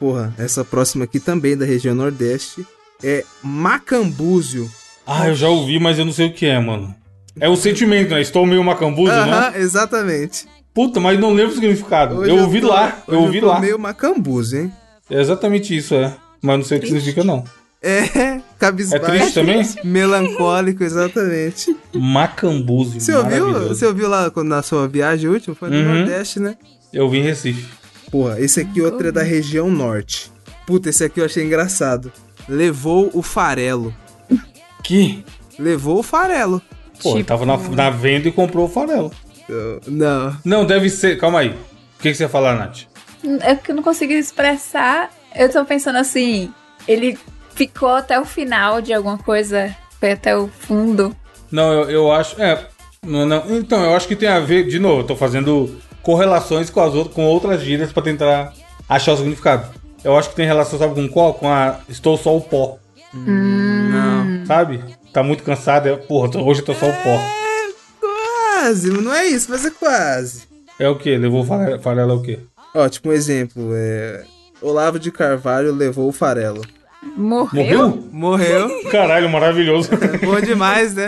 Speaker 3: Porra, essa próxima aqui também é da região Nordeste. É macambúzio.
Speaker 1: Ah, eu já ouvi, mas eu não sei o que é, mano. É o sentimento, né? Estou meio macambuzo, né?
Speaker 3: Aham, exatamente.
Speaker 1: Puta, mas não lembro o significado.
Speaker 3: Hoje
Speaker 1: eu ouvi
Speaker 3: tô-
Speaker 1: lá, eu ouvi lá.
Speaker 3: meio macambúzio, hein?
Speaker 1: É exatamente isso, é. Mas não sei o que significa, não.
Speaker 3: É,
Speaker 1: É
Speaker 3: cabisbaixo.
Speaker 1: triste também?
Speaker 3: Melancólico, exatamente.
Speaker 1: Macambuzi.
Speaker 3: Você ouviu, você ouviu lá quando- na sua viagem última? Foi no
Speaker 1: Uhum.
Speaker 3: Nordeste, né?
Speaker 1: Eu vi em Recife.
Speaker 3: Porra, esse aqui outro é da região norte. Puta, esse aqui eu achei engraçado. Levou o farelo.
Speaker 1: Que?
Speaker 3: Levou o farelo.
Speaker 1: Pô, ele
Speaker 2: Tipo-
Speaker 1: tava na, na venda e comprou o farelo.
Speaker 3: Não.
Speaker 1: Não, deve ser. Calma aí. O que, que você ia falar, Nath?
Speaker 2: É que eu não consigo expressar. Eu tô pensando assim, ele ficou até o final de alguma coisa, foi até o fundo.
Speaker 1: Não, eu, eu acho. É. Não, não. Então, eu acho que tem a ver. De novo, eu tô fazendo correlações com, as outras, com outras gírias pra tentar achar o significado. Eu acho que tem relação, sabe com qual? Com a Estou só o pó.
Speaker 3: Não.
Speaker 1: Sabe? Tá muito cansado. É, porra, tô- hoje eu tô só o pó.
Speaker 3: Quase, não é isso, mas é quase.
Speaker 1: É o que? Levou farelo, farelo é o quê?
Speaker 3: Ó, tipo um exemplo, é... Olavo de Carvalho levou o farelo.
Speaker 2: Morreu?
Speaker 1: Morreu?
Speaker 3: Morreu.
Speaker 1: Caralho, maravilhoso.
Speaker 3: Bom demais, né?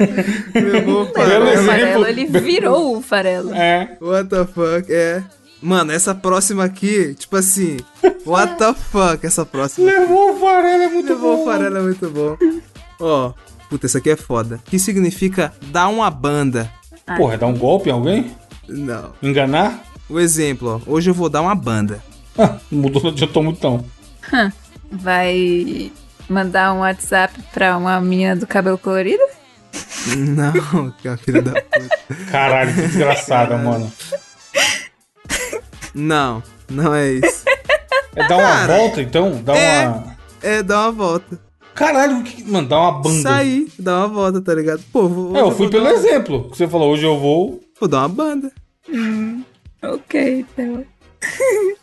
Speaker 3: Levou o
Speaker 2: Levou
Speaker 3: farelo.
Speaker 2: o ele virou o farelo.
Speaker 1: é.
Speaker 3: What the fuck, é. Mano, essa próxima aqui, tipo assim, what the fuck, essa próxima.
Speaker 1: Levou o farelo, é muito
Speaker 3: Levou
Speaker 1: bom.
Speaker 3: o farelo é muito bom. Ó, puta, essa aqui é foda. Que significa dar uma banda.
Speaker 1: Porra, é dar um golpe em alguém?
Speaker 3: Não.
Speaker 1: Enganar?
Speaker 3: O exemplo, ó, hoje eu vou dar uma banda.
Speaker 1: Ah, mudou, não adiantou muito não.
Speaker 2: Vai mandar um WhatsApp pra uma menina do cabelo colorido?
Speaker 3: Não, que é uma filha da puta.
Speaker 1: Caralho, que desgraçada, mano.
Speaker 3: Não, não é isso.
Speaker 1: É dar uma
Speaker 3: Cara,
Speaker 1: volta, então? Dar
Speaker 3: é.
Speaker 1: uma...
Speaker 3: É dar uma volta.
Speaker 1: Caralho, que... mano, dar uma banda.
Speaker 3: Sair, dar uma volta, tá ligado? Pô, vou,
Speaker 1: É, eu fui
Speaker 3: vou
Speaker 1: pelo
Speaker 3: dar-
Speaker 1: exemplo. que Você falou, hoje eu vou...
Speaker 3: Vou dar uma banda.
Speaker 2: Ok, então.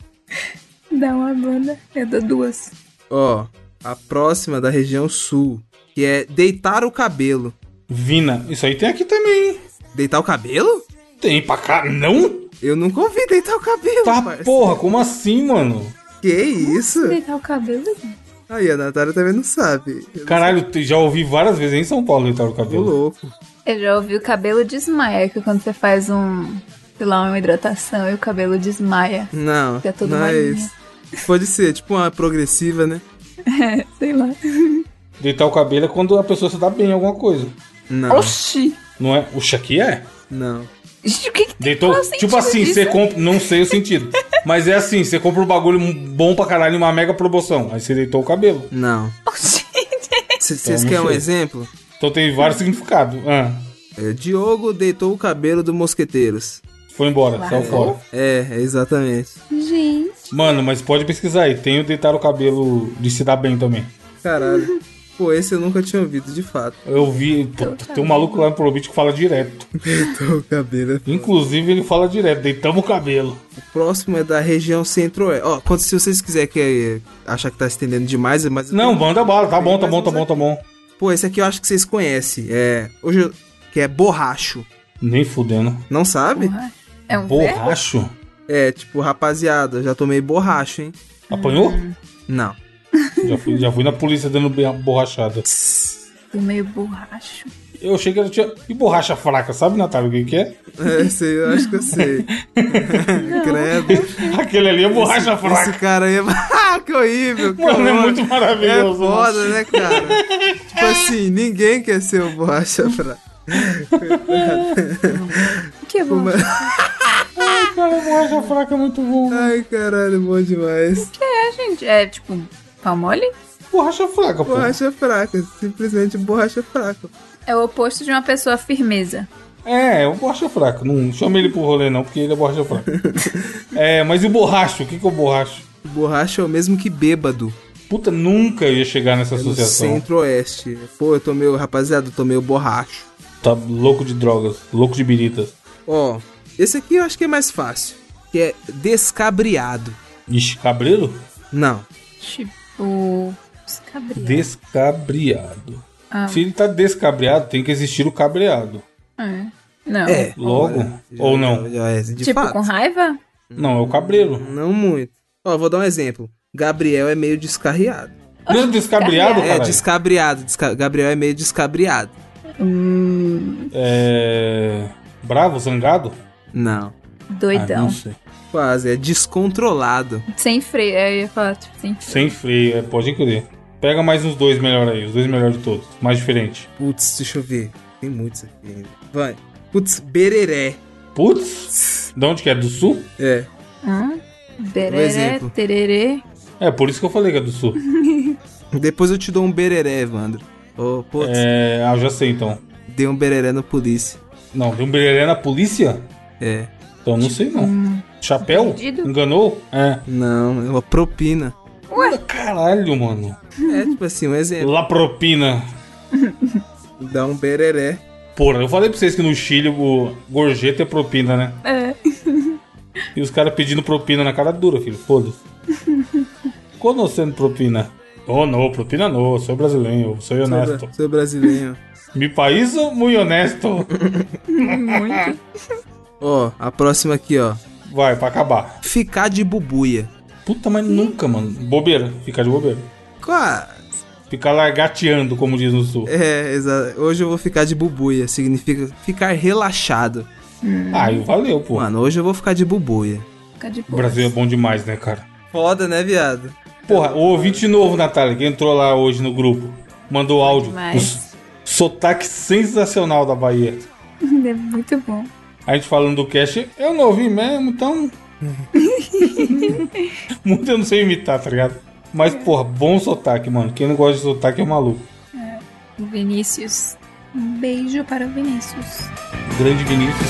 Speaker 2: Dá uma banda. Eu dou duas.
Speaker 3: Ó, a próxima da região sul, que é deitar o cabelo.
Speaker 1: Vina. Isso aí tem aqui também, hein?
Speaker 3: Deitar o cabelo?
Speaker 1: Tem pra cá. Não?
Speaker 3: Eu nunca ouvi deitar o cabelo,
Speaker 1: Tá,
Speaker 3: parça.
Speaker 1: porra, como assim, mano?
Speaker 3: Que isso?
Speaker 2: Deitar o cabelo?
Speaker 3: Aí, a Natália também não sabe. Eu
Speaker 1: Caralho, te- já ouvi várias vezes em São Paulo deitar o
Speaker 3: Tô
Speaker 1: cabelo.
Speaker 3: louco.
Speaker 2: Eu já ouvi o cabelo desmaia, que quando você faz um, sei lá, uma hidratação e o cabelo desmaia.
Speaker 3: Não,
Speaker 2: Fica todo
Speaker 3: não é isso. Pode ser, tipo uma progressiva, né?
Speaker 2: É, sei lá.
Speaker 1: Deitar o cabelo é quando a pessoa se dá bem em alguma coisa.
Speaker 3: Não,
Speaker 2: Oxi!
Speaker 1: Não é? Oxe, aqui é?
Speaker 3: não.
Speaker 2: Gente, O que, que tem
Speaker 1: Deitou?
Speaker 2: o
Speaker 1: Tipo
Speaker 2: sentido
Speaker 1: assim,
Speaker 2: disso?
Speaker 1: você compra. Não sei o sentido. Mas é assim, você compra um bagulho bom pra caralho, uma mega promoção. Aí você deitou o cabelo.
Speaker 3: Não. Vocês
Speaker 1: Então, não
Speaker 3: querem um exemplo?
Speaker 1: Então tem vários significados. Ah,
Speaker 3: É, Diogo deitou o cabelo do Mosqueteiros.
Speaker 1: foi embora, saiu fora.
Speaker 3: É, é exatamente.
Speaker 2: Gente.
Speaker 1: Mano, mas pode pesquisar aí. Tem o deitar o cabelo de se dar bem também.
Speaker 3: Caralho. Pô, esse eu nunca tinha ouvido, de fato.
Speaker 1: Eu vi. pô, tem um maluco lá no Probit que fala direto.
Speaker 3: Deitou o cabelo.
Speaker 1: Inclusive, ele fala direto, deitamos o cabelo.
Speaker 3: O próximo é da região centro-oeste. Ó, se vocês quiserem que, achar que tá se estendendo demais, mas...
Speaker 1: Não, manda bala, tá bom, tá
Speaker 3: mais
Speaker 1: bom, tá bom, tá bom.
Speaker 3: Pô, esse aqui eu acho que vocês conhecem. É... Hoje eu... Que é borracho.
Speaker 1: Nem fudendo.
Speaker 3: Não sabe?
Speaker 2: Porra. É um verbo?
Speaker 1: Borracho?
Speaker 3: É, tipo, rapaziada, já tomei borracho, hein?
Speaker 1: Apanhou?
Speaker 3: Não.
Speaker 1: Já fui, já fui na polícia dando borrachada.
Speaker 2: Tô meio borracho.
Speaker 1: Eu achei que ela tinha. E borracha fraca, sabe, Natália, o que, que é?
Speaker 3: É, sei, eu acho que eu sei. Credo.
Speaker 1: Aquele ali é borracha
Speaker 3: Esse
Speaker 1: fraca.
Speaker 3: cara aí é. Ah, que horrível! Que
Speaker 1: Mano, é muito maravilhoso.
Speaker 3: É foda, né, cara? tipo assim, ninguém quer ser o borracha fraca.
Speaker 2: Que bom.
Speaker 3: Uma-
Speaker 1: Cara, borracha fraca é muito bom.
Speaker 3: Ai, caralho, bom demais.
Speaker 2: É, gente. É tipo, palmole?
Speaker 1: Borracha fraca, pô.
Speaker 3: Borracha fraca, simplesmente borracha fraca.
Speaker 2: É o oposto de uma pessoa firmeza.
Speaker 1: É, é o borracha fraca. Não chama ele pro rolê, não, porque ele é borracha fraca. é, mas e o borracho? O que, que é o borracho?
Speaker 3: Borracha é o mesmo que bêbado.
Speaker 1: Puta, nunca ia chegar nessa
Speaker 3: É
Speaker 1: associação.
Speaker 3: centro-oeste. Pô, eu tomei, rapaziada, eu tomei o borracho.
Speaker 1: Tá louco de drogas, louco de biritas.
Speaker 3: Ó, esse aqui eu acho que é mais fácil. Que é descabriado.
Speaker 1: Ixi, cabreiro?
Speaker 3: Não.
Speaker 2: Tipo. Descabriado.
Speaker 1: Descabriado.
Speaker 2: Ah.
Speaker 1: Se ele tá descabriado, tem que existir o cabreado.
Speaker 2: É. Não.
Speaker 3: É.
Speaker 1: Logo?
Speaker 3: Já-
Speaker 1: Ou não?
Speaker 3: já é, de
Speaker 2: tipo,
Speaker 3: fato.
Speaker 2: com raiva?
Speaker 1: Não, é o cabreiro.
Speaker 3: Não muito. Ó, vou dar um exemplo. Gabriel é meio descarriado.
Speaker 1: Não é descabriado,
Speaker 3: É,
Speaker 1: caralho?
Speaker 3: descabriado. Desca- Gabriel é meio descabriado.
Speaker 2: Hum,
Speaker 1: É... Bravo, zangado?
Speaker 3: Não,
Speaker 1: Ah,
Speaker 2: doidão.
Speaker 1: não sei.
Speaker 3: Quase. É descontrolado.
Speaker 2: sem freio. Eu ia falar, tipo, sem freio.
Speaker 1: Sem freio, é, pode crer. Pega mais uns dois melhor aí, os dois melhores de todos. Mais diferente.
Speaker 3: Putz, deixa eu ver. Tem muitos aqui ainda. Vai. Putz, bereré.
Speaker 1: Putz, de onde que é? Do sul?
Speaker 3: É.
Speaker 2: Hã? Bereré,
Speaker 3: exemplo.
Speaker 2: tererê.
Speaker 1: É, por isso que eu falei que é do sul.
Speaker 3: Depois eu te dou um bereré, Evandro. Ô, putz,
Speaker 1: É... Ah, eu já sei então.
Speaker 3: dei um bereré no polícia.
Speaker 1: Não, deu um bereré na polícia?
Speaker 3: É.
Speaker 1: Então não sei não. Chapéu?
Speaker 2: Bandido?
Speaker 1: Enganou? É.
Speaker 3: Não, é uma propina.
Speaker 1: Caralho, mano.
Speaker 3: É, tipo assim, um exemplo.
Speaker 1: La propina.
Speaker 3: Dá um bereré.
Speaker 1: Porra, eu falei pra vocês que no Chile o gorjeta é propina, né?
Speaker 2: É.
Speaker 1: E os caras pedindo propina na cara dura, filho. Foda-se. Conhecendo propina. Oh, não, propina não. Sou brasileiro, sou honesto.
Speaker 3: Sou, sou brasileiro.
Speaker 1: Mi país muito honesto.
Speaker 2: Muito.
Speaker 3: Ó, a próxima aqui, ó.
Speaker 1: Vai, pra acabar.
Speaker 3: Ficar de bubuia.
Speaker 1: Puta, mas nunca, mano. Bobeira. Ficar de bobeira.
Speaker 3: Quase.
Speaker 1: Ficar largateando, como diz no sul.
Speaker 3: É, exato. Hoje eu vou ficar de bubuia. Significa ficar relaxado.
Speaker 1: Aí, valeu, pô.
Speaker 3: Mano, hoje eu vou ficar de bubuia.
Speaker 2: Fica de
Speaker 1: O
Speaker 2: boa.
Speaker 1: Brasil é bom demais, né, cara?
Speaker 3: Foda, né, viado?
Speaker 1: Porra, o ouvinte novo, Natália, que entrou lá hoje no grupo, mandou áudio.
Speaker 2: demais.
Speaker 1: Um s- sotaque sensacional da Bahia.
Speaker 2: É muito bom.
Speaker 1: A gente falando do cast, eu não ouvi mesmo, então. Muito eu não sei imitar, tá ligado? Mas, porra, bom sotaque, mano. Quem não gosta de sotaque é maluco.
Speaker 2: O Vinícius. Um beijo para o Vinícius.
Speaker 1: Grande Vinícius.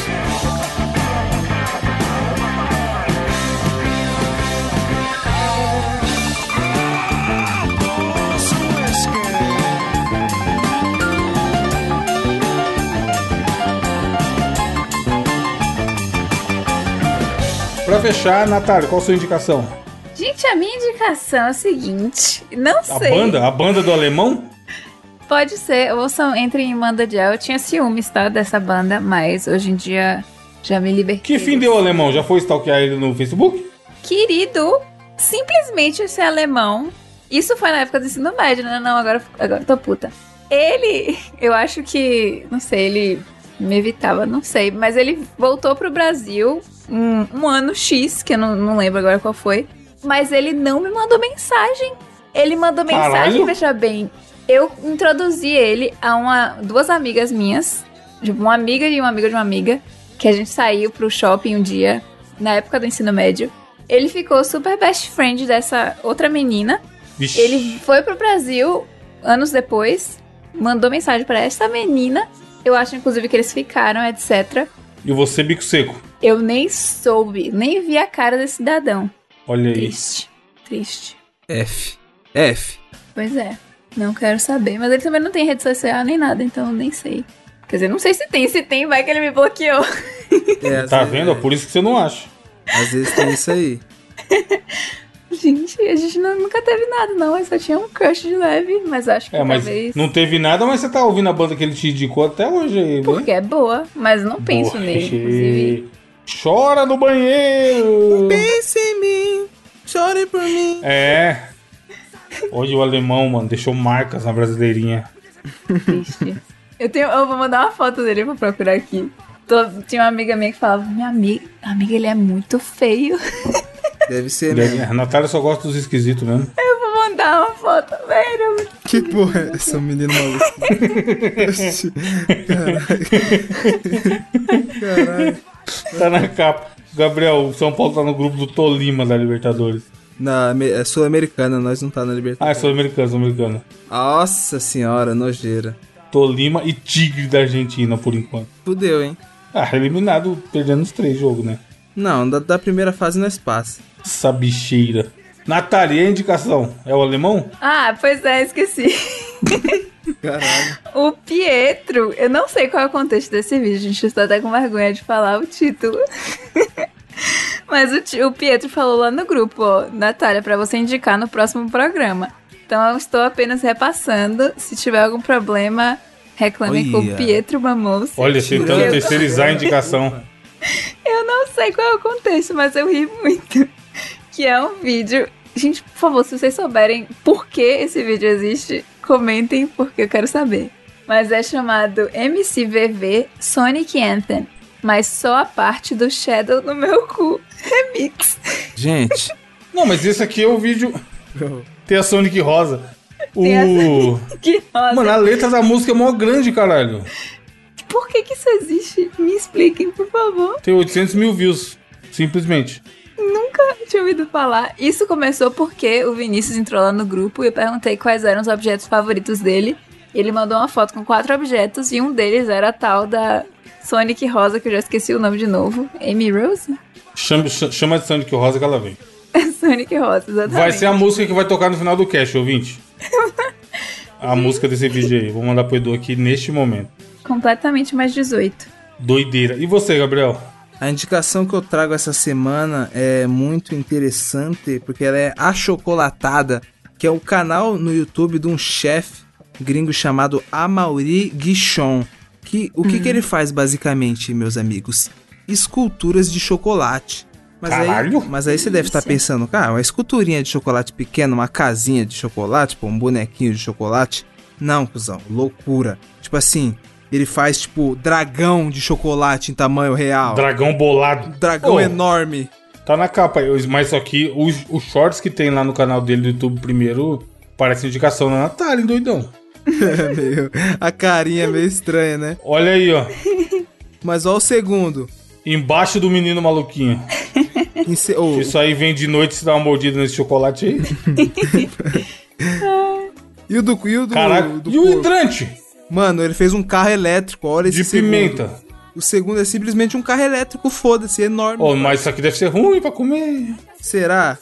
Speaker 1: Pra fechar, Natália, qual a sua indicação?
Speaker 2: Gente, a minha indicação é a seguinte. Não
Speaker 1: A
Speaker 2: sei.
Speaker 1: banda? A banda do alemão?
Speaker 2: Pode ser, ouçam, entrem em Banda Gel. Eu tinha ciúmes, tá, dessa banda, mas hoje em dia já me libertei.
Speaker 1: Que fim deu o alemão? Já foi stalkear ele no Facebook?
Speaker 2: Querido, simplesmente esse alemão. Isso foi na época do ensino médio, né? Não, agora, agora eu tô puta. Ele, eu acho que, não sei, ele me evitava, não sei, mas ele voltou pro Brasil um, um ano X, que eu não, não lembro agora qual foi, mas ele não me mandou mensagem. Ele mandou mensagem,
Speaker 1: Caralho.
Speaker 2: veja bem. Eu introduzi ele a uma, duas amigas minhas, tipo, uma amiga e uma amiga de uma amiga, que a gente saiu pro shopping um dia, na época do ensino médio. Ele ficou super best friend dessa outra menina.
Speaker 1: Vixe.
Speaker 2: Ele foi pro Brasil anos depois, mandou mensagem pra essa menina. Eu acho, inclusive, que eles ficaram, etc.
Speaker 1: E você, bico seco?
Speaker 2: Eu nem soube, nem vi a cara desse cidadão.
Speaker 1: Olha aí.
Speaker 2: Triste. Triste.
Speaker 3: F. F.
Speaker 2: Pois é. Não quero saber. Mas ele também não tem rede social nem nada, então eu nem sei. Quer dizer, não sei se tem. Se tem, vai que ele me bloqueou.
Speaker 3: É,
Speaker 1: Tá vendo? É por isso que você não acha.
Speaker 3: Às vezes tem isso aí.
Speaker 2: Gente, a gente não- nunca teve nada, não. Eu só tinha um crush de leve, mas acho que
Speaker 1: É, mas
Speaker 2: talvez.
Speaker 1: não teve nada, mas você tá ouvindo a banda que ele te indicou até hoje aí?
Speaker 2: Porque é boa, mas não penso
Speaker 1: Boa.
Speaker 2: nele, inclusive.
Speaker 1: Chora no banheiro!
Speaker 3: Pense em mim. Chore por mim.
Speaker 1: É. Hoje o alemão, mano, deixou marcas na brasileirinha.
Speaker 2: Triste. Eu, tenho, eu vou mandar uma foto dele pra procurar aqui. Tô- tinha uma amiga minha que falava: Minha amiga, amiga, ele é muito feio.
Speaker 3: Deve ser
Speaker 1: é-
Speaker 3: mesmo.
Speaker 1: A Natália só gosta dos esquisitos mesmo.
Speaker 2: Eu vou mandar uma foto, velho.
Speaker 3: Que porra é essa menina maluca? Caralho. Caralho.
Speaker 1: Tá na capa. Gabriel, o São Paulo tá no grupo do Tolima da Libertadores.
Speaker 3: Na, é sul-americana, nós não tá na
Speaker 1: Ah, é
Speaker 3: Libertadores.
Speaker 1: sul-americano, sul-americano.
Speaker 3: Nossa senhora, nojeira.
Speaker 1: Tolima e Tigre da Argentina, por enquanto.
Speaker 3: Fudeu, hein?
Speaker 1: Ah, eliminado, perdendo os três jogos, né?
Speaker 3: Não, da, da primeira fase nós passa.
Speaker 1: Essa bicheira. Natália, e a indicação? É o alemão?
Speaker 2: Ah, pois é, esqueci.
Speaker 3: Caralho.
Speaker 2: O Pietro, eu não sei qual é o contexto desse vídeo, gente. Eu estou até com vergonha de falar o título. Mas o, o Pietro falou lá no grupo, ó, Natália, pra você indicar no próximo programa. Então eu estou apenas repassando. Se tiver algum problema, reclame com o Pietro Mamouse.
Speaker 1: Olha, tentando terceirizar a indicação.
Speaker 2: Eu não sei qual é o contexto, mas eu ri muito. Que é um vídeo. Gente, por favor, se vocês souberem por que esse vídeo existe, comentem porque eu quero saber. Mas é chamado MCVV Sonic Anthem, mas só a parte do Shadow no meu cu. Remix.
Speaker 3: Gente.
Speaker 1: Não, mas esse aqui é o vídeo. Tem a Sonic Rosa.
Speaker 2: Tem a
Speaker 1: O.
Speaker 2: Que rosa.
Speaker 1: Mano, a letra da música é mó grande, caralho.
Speaker 2: Por que que isso existe? Me expliquem, por favor.
Speaker 1: Tem 800 mil views. Simplesmente.
Speaker 2: Nunca tinha ouvido falar. Isso começou porque o Vinícius entrou lá no grupo e eu perguntei quais eram os objetos favoritos dele. Ele mandou uma foto com quatro objetos e um deles era a tal da Sonic Rosa, que eu já esqueci o nome de novo. Amy Rose?
Speaker 1: Chama, chama de Sonic Rosa que ela vem.
Speaker 2: Sonic Rosa, exatamente.
Speaker 1: Vai ser a música que vai tocar no final do cast, ouvinte. A música desse vídeo aí. Vou mandar pro Edu aqui neste momento.
Speaker 2: Completamente mais 18.
Speaker 1: Doideira. E você, Gabriel?
Speaker 3: A indicação que eu trago essa semana é muito interessante porque ela é achocolatada, que é o canal no YouTube de um chefe gringo chamado Amaury Guichon. Que, o que, que ele faz basicamente, meus amigos? Esculturas de chocolate. Mas
Speaker 1: Caralho!
Speaker 3: Aí, mas aí você deve estar pensando, cara, uma esculturinha de chocolate pequena, uma casinha de chocolate, pô, um bonequinho de chocolate. Não, cuzão, loucura. Tipo assim, ele faz tipo dragão de chocolate em tamanho real.
Speaker 1: Dragão bolado.
Speaker 3: Dragão
Speaker 1: Ô,
Speaker 3: enorme.
Speaker 1: Tá na capa. Mas só que os, os shorts que tem lá no canal dele do YouTube primeiro parece indicação da Natália, hein, doidão.
Speaker 3: É meio, a carinha é meio estranha, né?
Speaker 1: Olha aí, ó.
Speaker 3: Mas ó o segundo.
Speaker 1: Embaixo do menino maluquinho.
Speaker 3: Se- ô,
Speaker 1: Isso aí vem de noite se dá uma mordida nesse chocolate aí.
Speaker 3: e o do, e o do,
Speaker 1: Caralho.
Speaker 3: do
Speaker 1: E o hidrante
Speaker 3: Mano, ele fez um carro elétrico. Olha esse
Speaker 1: de
Speaker 3: segundo.
Speaker 1: pimenta.
Speaker 3: O segundo é simplesmente um carro elétrico, foda-se, enorme.
Speaker 1: Ó, mas isso aqui deve ser ruim pra comer.
Speaker 3: Será?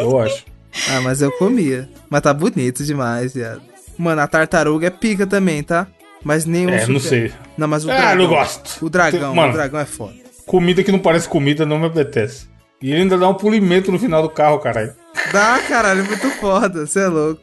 Speaker 1: Eu acho.
Speaker 3: Ah, mas eu comia. Mas tá bonito demais, viado. Mano, a tartaruga é pica também, tá? Mas nenhum.
Speaker 1: É, não
Speaker 3: super-
Speaker 1: sei.
Speaker 3: Não, mas o
Speaker 1: Ah,
Speaker 3: dragão.
Speaker 1: não gosto.
Speaker 3: O dragão,
Speaker 1: Mano.
Speaker 3: o dragão é foda.
Speaker 1: Comida que não parece comida não me apetece. E ele ainda dá um polimento no final do carro, caralho.
Speaker 3: Dá, caralho, é muito foda. Você é louco.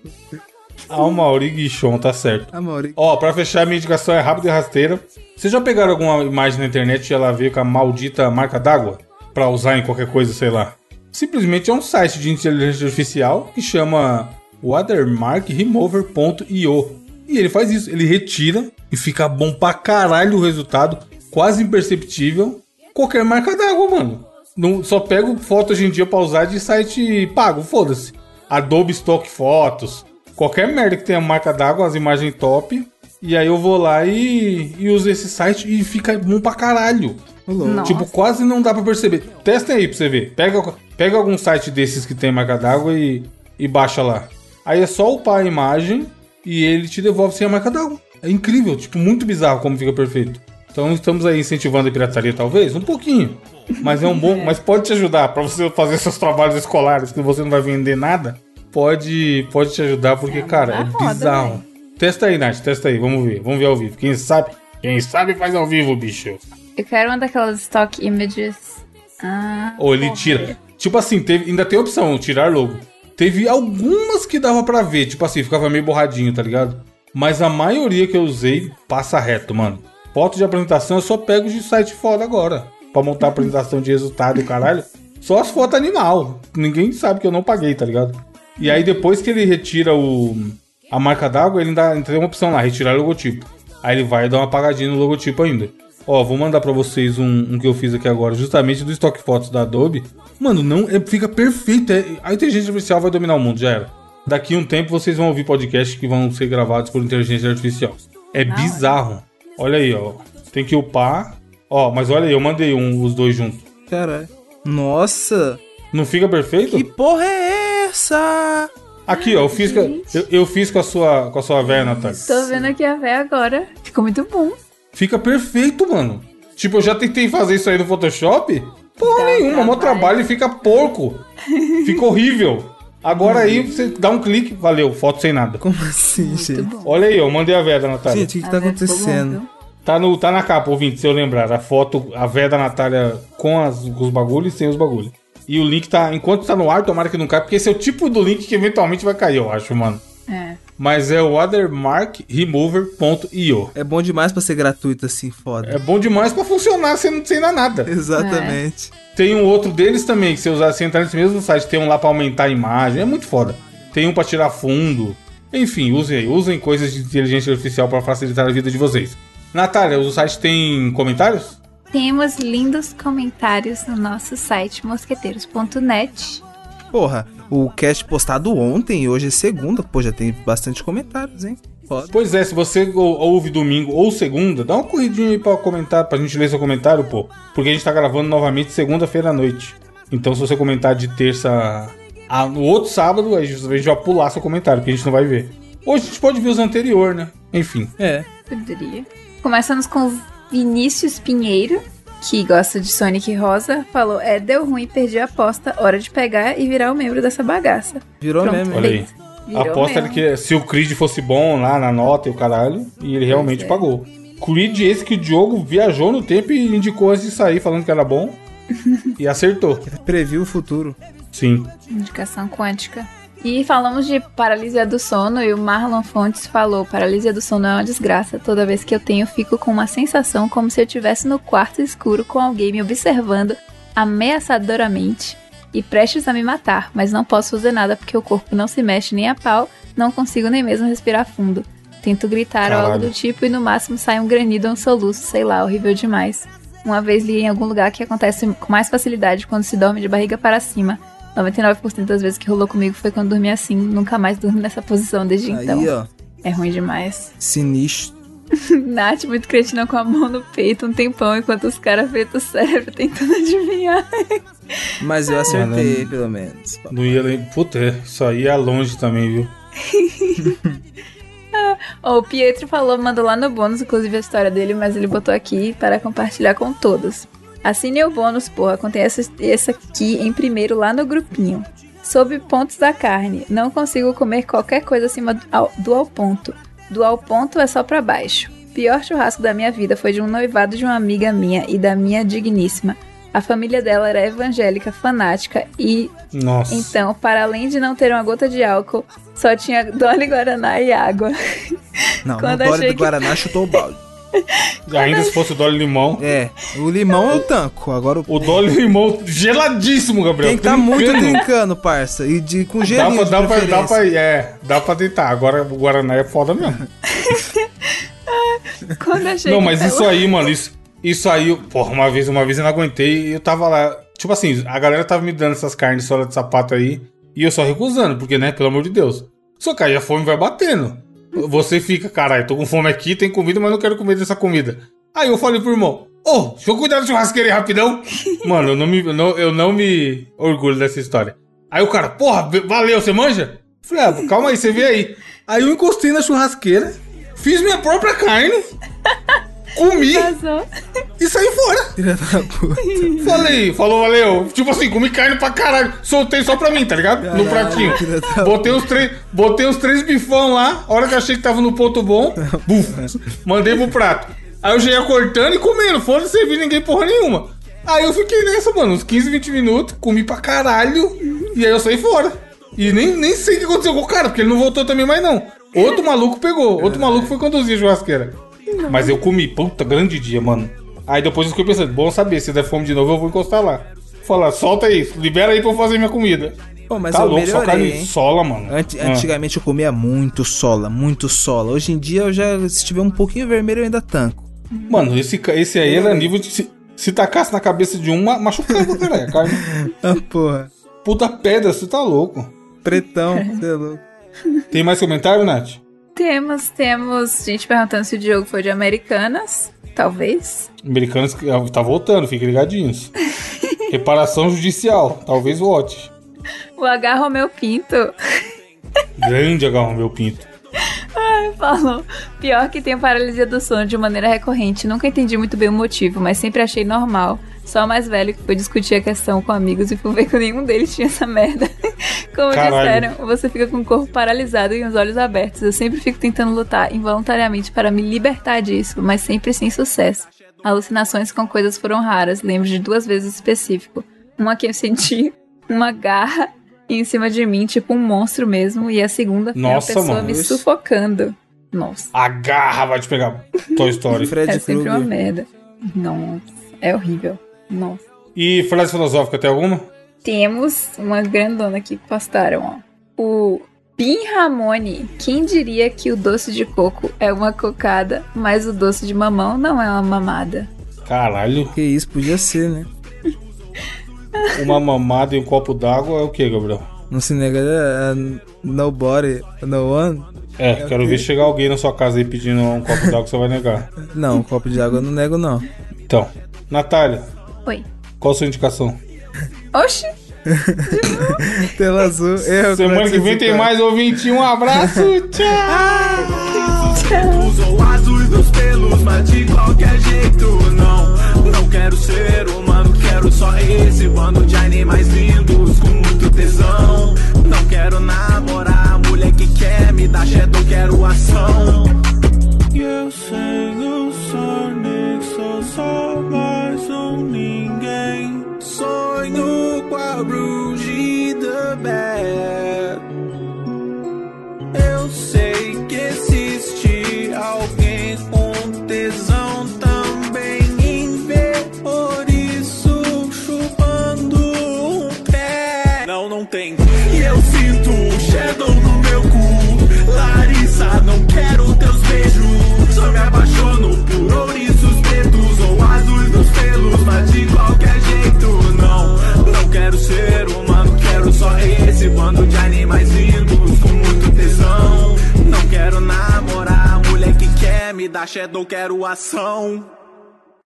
Speaker 1: Ah, o Mauri Guichon, tá certo.
Speaker 3: Amor.
Speaker 1: Ó, pra fechar, minha indicação é rápida e rasteira. Vocês já pegaram alguma imagem na internet e ela veio com a maldita marca d'água? Pra usar em qualquer coisa, sei lá. Simplesmente é um site de inteligência artificial que chama watermarkremover.io. E ele faz isso, ele retira e fica bom pra caralho o resultado, quase imperceptível. Qualquer marca d'água, mano. Não, só pego foto hoje em dia pra usar de site pago, foda-se. Adobe Stock Fotos, qualquer merda que tenha marca d'água, as imagens top. E aí eu vou lá e, e uso esse site e fica bom pra caralho.
Speaker 2: Nossa.
Speaker 1: Tipo, quase não dá pra perceber. Testem aí pra você ver. Pega, pega algum site desses que tem marca d'água e, e baixa lá. Aí é só upar a imagem e ele te devolve sem a marca d'água. É incrível, tipo, muito bizarro como fica perfeito. Então estamos aí incentivando a pirataria, talvez? Um pouquinho. Mas é um bom. Mas pode te ajudar pra você fazer seus trabalhos escolares que você não vai vender nada. Pode, pode te ajudar, porque, cara, é
Speaker 2: tá foda,
Speaker 1: bizarro. Testa aí, Nath, testa aí, vamos ver. Vamos ver ao vivo. Quem sabe? Quem sabe faz ao vivo, bicho.
Speaker 2: Eu quero uma daquelas stock images. Ah,
Speaker 1: Ou ele tira. Tipo assim, teve, ainda tem a opção, tirar logo. Teve algumas que dava pra ver, tipo assim, ficava meio borradinho, tá ligado? Mas a maioria que eu usei passa reto, mano. Foto de apresentação eu só pego de site foda agora. Pra montar a apresentação de resultado e caralho. Só as fotos animal. Ninguém sabe que eu não paguei, tá ligado? E aí depois que ele retira o a marca d'água, ele ainda, tem uma opção lá, retirar logotipo. Aí ele vai dar uma apagadinha no logotipo ainda. Ó, vou mandar pra vocês um, um que eu fiz aqui agora, justamente do Stock Fotos da Adobe. Mano, não, é- fica perfeito. é- a inteligência artificial vai dominar o mundo, já era. Daqui a um tempo vocês vão ouvir podcasts que vão ser gravados por inteligência artificial. É bizarro. Olha aí, ó. Tem que upar. Ó, mas olha aí, eu mandei um, os dois juntos.
Speaker 3: Caralho. Nossa.
Speaker 1: Não fica perfeito?
Speaker 3: Que porra é essa?
Speaker 1: Aqui, ó, eu fiz, com a, eu, eu fiz com a sua, com a sua véia, Natália.
Speaker 2: Tô vendo aqui a véia agora. Ficou muito bom.
Speaker 1: Fica perfeito, mano. Tipo, eu já tentei fazer isso aí no Photoshop. Porra
Speaker 2: Dá
Speaker 1: nenhuma, mó
Speaker 2: trabalho.
Speaker 1: trabalho e fica porco. fica horrível. Agora aí você dá um clique, valeu, foto sem nada.
Speaker 3: Como assim,
Speaker 2: Muito
Speaker 3: gente?
Speaker 2: bom.
Speaker 1: Olha aí, eu mandei a véia da Natália.
Speaker 3: Gente, o que, que tá acontecendo?
Speaker 1: Tá, no, tá na capa, ouvinte, se eu lembrar. A foto, a véia da Natália com, as, com os bagulhos e sem os bagulhos. E o link tá, enquanto tá no ar, tomara que não caia, porque esse é o tipo do link que eventualmente vai cair, eu acho, mano.
Speaker 2: É.
Speaker 1: Mas é o watermarkremover.io.
Speaker 3: É bom demais pra ser gratuito assim, foda.
Speaker 1: É bom demais pra funcionar sem, sem dar nada.
Speaker 3: Exatamente.
Speaker 1: Tem um outro deles também, que você usar, você entrar nesse mesmo site, tem um lá pra aumentar a imagem. É muito foda. tem um pra tirar fundo. Enfim, usem aí, usem coisas de inteligência artificial para facilitar a vida de vocês. Natália, o site tem comentários?
Speaker 2: Temos lindos comentários no nosso site mosqueteiros.net.
Speaker 3: Porra, o cast postado ontem e hoje é segunda, pô, já tem bastante comentários, hein? Foda.
Speaker 1: Pois é, se você ou- ouve domingo ou segunda, dá uma corridinha aí pra comentar, pra gente ler seu comentário, pô. Porque a gente tá gravando novamente segunda-feira à noite. Então se você comentar de terça a- no outro sábado, a gente a gente vai pular seu comentário, porque a gente não vai ver. Hoje a gente pode ver os anteriores, né? Enfim.
Speaker 3: É.
Speaker 2: Poderia. Começamos com o Vinícius Pinheiro, que gosta de Sonic Rosa. Falou: É, deu ruim, perdi a aposta. Hora de pegar e virar o membro dessa bagaça.
Speaker 3: Virou
Speaker 2: Pronto.
Speaker 3: mesmo.
Speaker 1: Olha aí.
Speaker 2: Virou
Speaker 1: Aposta
Speaker 2: mesmo.
Speaker 1: que se o Creed fosse bom lá na nota e o caralho, e ele realmente
Speaker 2: é.
Speaker 1: pagou. Creed esse que o Diogo viajou no tempo e indicou antes de sair falando que era bom. e acertou.
Speaker 3: Previu o futuro.
Speaker 1: Sim.
Speaker 2: Indicação quântica. E falamos de paralisia do sono e o Marlon Fontes falou: paralisia do sono é uma desgraça. Toda vez que eu tenho, fico com uma sensação como se eu estivesse no quarto escuro com alguém me observando ameaçadoramente e prestes a me matar, mas não posso fazer nada porque o corpo não se mexe nem a pau, não consigo nem mesmo respirar fundo. Tento gritar ou algo do tipo e no máximo sai um granido ou um soluço, sei lá, horrível demais. Uma vez li em algum lugar que acontece com mais facilidade quando se dorme de barriga para cima. 99% das vezes que rolou comigo foi quando dormi assim. Nunca mais durmo nessa posição desde então.
Speaker 3: Aí, ó.
Speaker 2: É ruim demais.
Speaker 3: Sinistro.
Speaker 2: Nath, muito cretina com a mão no peito um tempão, enquanto os caras o cérebro tentando adivinhar.
Speaker 3: Mas eu acertei, pelo menos.
Speaker 1: Não ia lembrar. Puta, é, isso aí é longe também, viu?
Speaker 2: Ó, o Pietro falou, mandou lá no bônus, inclusive a história dele, mas ele botou aqui para compartilhar com todos. Assine o bônus, porra. Contém essa, essa aqui em primeiro lá no grupinho. Sob pontos da carne. Não consigo comer qualquer coisa acima do ao, do ao ponto. Do ao ponto é só pra baixo. Pior churrasco da minha vida foi de um noivado de uma amiga minha e da minha digníssima. A família dela era evangélica, fanática e
Speaker 1: Nossa.
Speaker 2: então, para além de não ter uma gota de álcool, só tinha Dolly Guaraná e água.
Speaker 3: Não,
Speaker 2: Quando
Speaker 3: no Dória
Speaker 2: achei
Speaker 3: do
Speaker 2: que-
Speaker 3: Guaraná chutou o balde.
Speaker 1: Ainda se fosse o Dolly Limão.
Speaker 3: É, o limão eu tanco. Agora o.
Speaker 1: O Dolly Limão geladíssimo, Gabriel.
Speaker 3: Tem que tá muito
Speaker 1: Trincando.
Speaker 3: parça. E de, com
Speaker 1: Dá
Speaker 3: gelinho
Speaker 1: pra,
Speaker 3: de
Speaker 1: dá, pra, dá, pra, é, dá pra deitar. Agora o Guaraná é foda mesmo.
Speaker 2: Quando achei
Speaker 1: Não,
Speaker 2: que
Speaker 1: mas isso aí, mano, isso, isso aí, porra, uma vez, uma vez eu não aguentei e eu tava lá. Tipo assim, a galera tava me dando essas carnes sola de sapato aí e eu só recusando, porque, né, pelo amor de Deus. Só que aí a fome vai batendo. Você fica, caralho, tô com fome aqui, tem comida, mas não quero comer dessa comida. Aí eu falei pro irmão, ô, deixa eu cuidar da churrasqueira aí rapidão. Mano, eu não, me, não, eu não me orgulho dessa história. Aí o cara, porra, valeu, você manja? Falei, ah, calma aí, você vê aí. Aí eu encostei na churrasqueira, fiz minha própria carne, comi
Speaker 2: Vazou.
Speaker 1: e saí fora.
Speaker 3: Filha da puta.
Speaker 1: Falei, falou, valeu. Tipo assim, comi carne pra caralho. Soltei só pra mim, tá ligado? no
Speaker 3: Caralho,
Speaker 1: pratinho.
Speaker 3: filha da
Speaker 1: Botei os, três, botei os três bifão lá. A hora que eu achei que tava no ponto bom, buf, mandei pro prato. Aí eu já ia cortando e comendo. Foda-se, servir ninguém porra nenhuma. Aí eu fiquei nessa, mano, uns 15, 20 minutos. Comi pra caralho. E aí eu saí fora. E nem, nem sei o que aconteceu com o cara, porque ele não voltou também mais não. Outro maluco pegou. Outro maluco foi conduzir a churrasqueira. Mas eu comi, puta, grande dia, mano. Aí depois eu fiquei pensando, bom saber, se der fome de novo eu vou encostar lá. Falar, solta aí, libera aí pra eu fazer minha comida.
Speaker 3: Pô, mas
Speaker 1: tá
Speaker 3: eu
Speaker 1: louco, só carne
Speaker 3: melhorei, hein?
Speaker 1: sola, mano.
Speaker 3: Anti-
Speaker 1: Ah.
Speaker 3: Antigamente eu comia muito sola, muito sola. Hoje em dia eu já, se tiver um pouquinho vermelho, eu ainda tanco.
Speaker 1: Mano, esse, esse aí era nível de. Se, se tacasse na cabeça de um, ma- machucava, caralho. a Carne.
Speaker 3: Ah, porra.
Speaker 1: Puta pedra, você tá louco.
Speaker 3: Pretão, você é louco.
Speaker 1: Tem mais comentário, Nath?
Speaker 2: Temos, temos gente perguntando se o Diogo foi de Americanas. Talvez.
Speaker 1: Americanos que- ah, tá voltando, fiquem ligadinhos. Reparação judicial, talvez vote.
Speaker 2: O H. Romeu Pinto
Speaker 1: Grande agarrão, meu pinto.
Speaker 2: falou: Pior que tenho paralisia do sono de maneira recorrente. Nunca entendi muito bem o motivo, mas sempre achei normal. Só o mais velho que foi discutir a questão com amigos e fui ver que nenhum deles tinha essa merda. Como
Speaker 1: Caralho.
Speaker 2: disseram, você fica com o corpo paralisado e os olhos abertos. Eu sempre fico tentando lutar involuntariamente para me libertar disso, mas sempre sem sucesso. Alucinações com coisas foram raras, lembro de duas vezes específico. Uma que eu senti uma garra em cima de mim, tipo um monstro mesmo, e a segunda foi
Speaker 1: Nossa,
Speaker 2: uma pessoa
Speaker 1: mano,
Speaker 2: me
Speaker 3: isso-
Speaker 2: sufocando. Nossa,
Speaker 1: A garra vai te pegar. Toy Story.
Speaker 3: Fred
Speaker 2: é sempre uma merda. Nossa, é horrível. Nossa.
Speaker 1: E frase filosófica, tem alguma?
Speaker 2: Temos uma grandona aqui que postaram, ó. O Bim Ramone, quem diria que o doce de coco é uma cocada, mas o doce de mamão não é uma mamada?
Speaker 1: Caralho,
Speaker 3: Que isso, podia ser, né?
Speaker 1: uma mamada e um copo d'água é o que, Gabriel?
Speaker 3: Não se nega é, nobody, no one.
Speaker 1: É, quero ver chegar alguém na sua casa aí pedindo um copo d'água que você vai negar.
Speaker 3: Não, um copo de água eu não nego, não.
Speaker 1: Então, Natália,
Speaker 2: Oi.
Speaker 1: qual a sua indicação?
Speaker 2: Oxi!
Speaker 3: Tela azul, erro.
Speaker 1: Semana que vem tem mais ouvinte. Um abraço, tchau!
Speaker 5: Os ou azuis dos pelos, mas de qualquer jeito não Não quero ser humano, quero só esse bando de animais lindos com muito tesão Não quero namorar a mulher que quer me dar shadow, quero ação E eu sei, eu sou sou só mais um ninguém Sonho com a the Bad eu sei que existe alguém com tesão também em ver, por isso chupando um pé. Não, não tem. E eu sinto um shadow no meu cu. Larissa, não quero teus beijos. Só me apaixono por ouriços Quero ser humano, quero só esse bando de animais lindos com muito tesão. Não quero namorar mulher que quer me dar shadow, quero ação.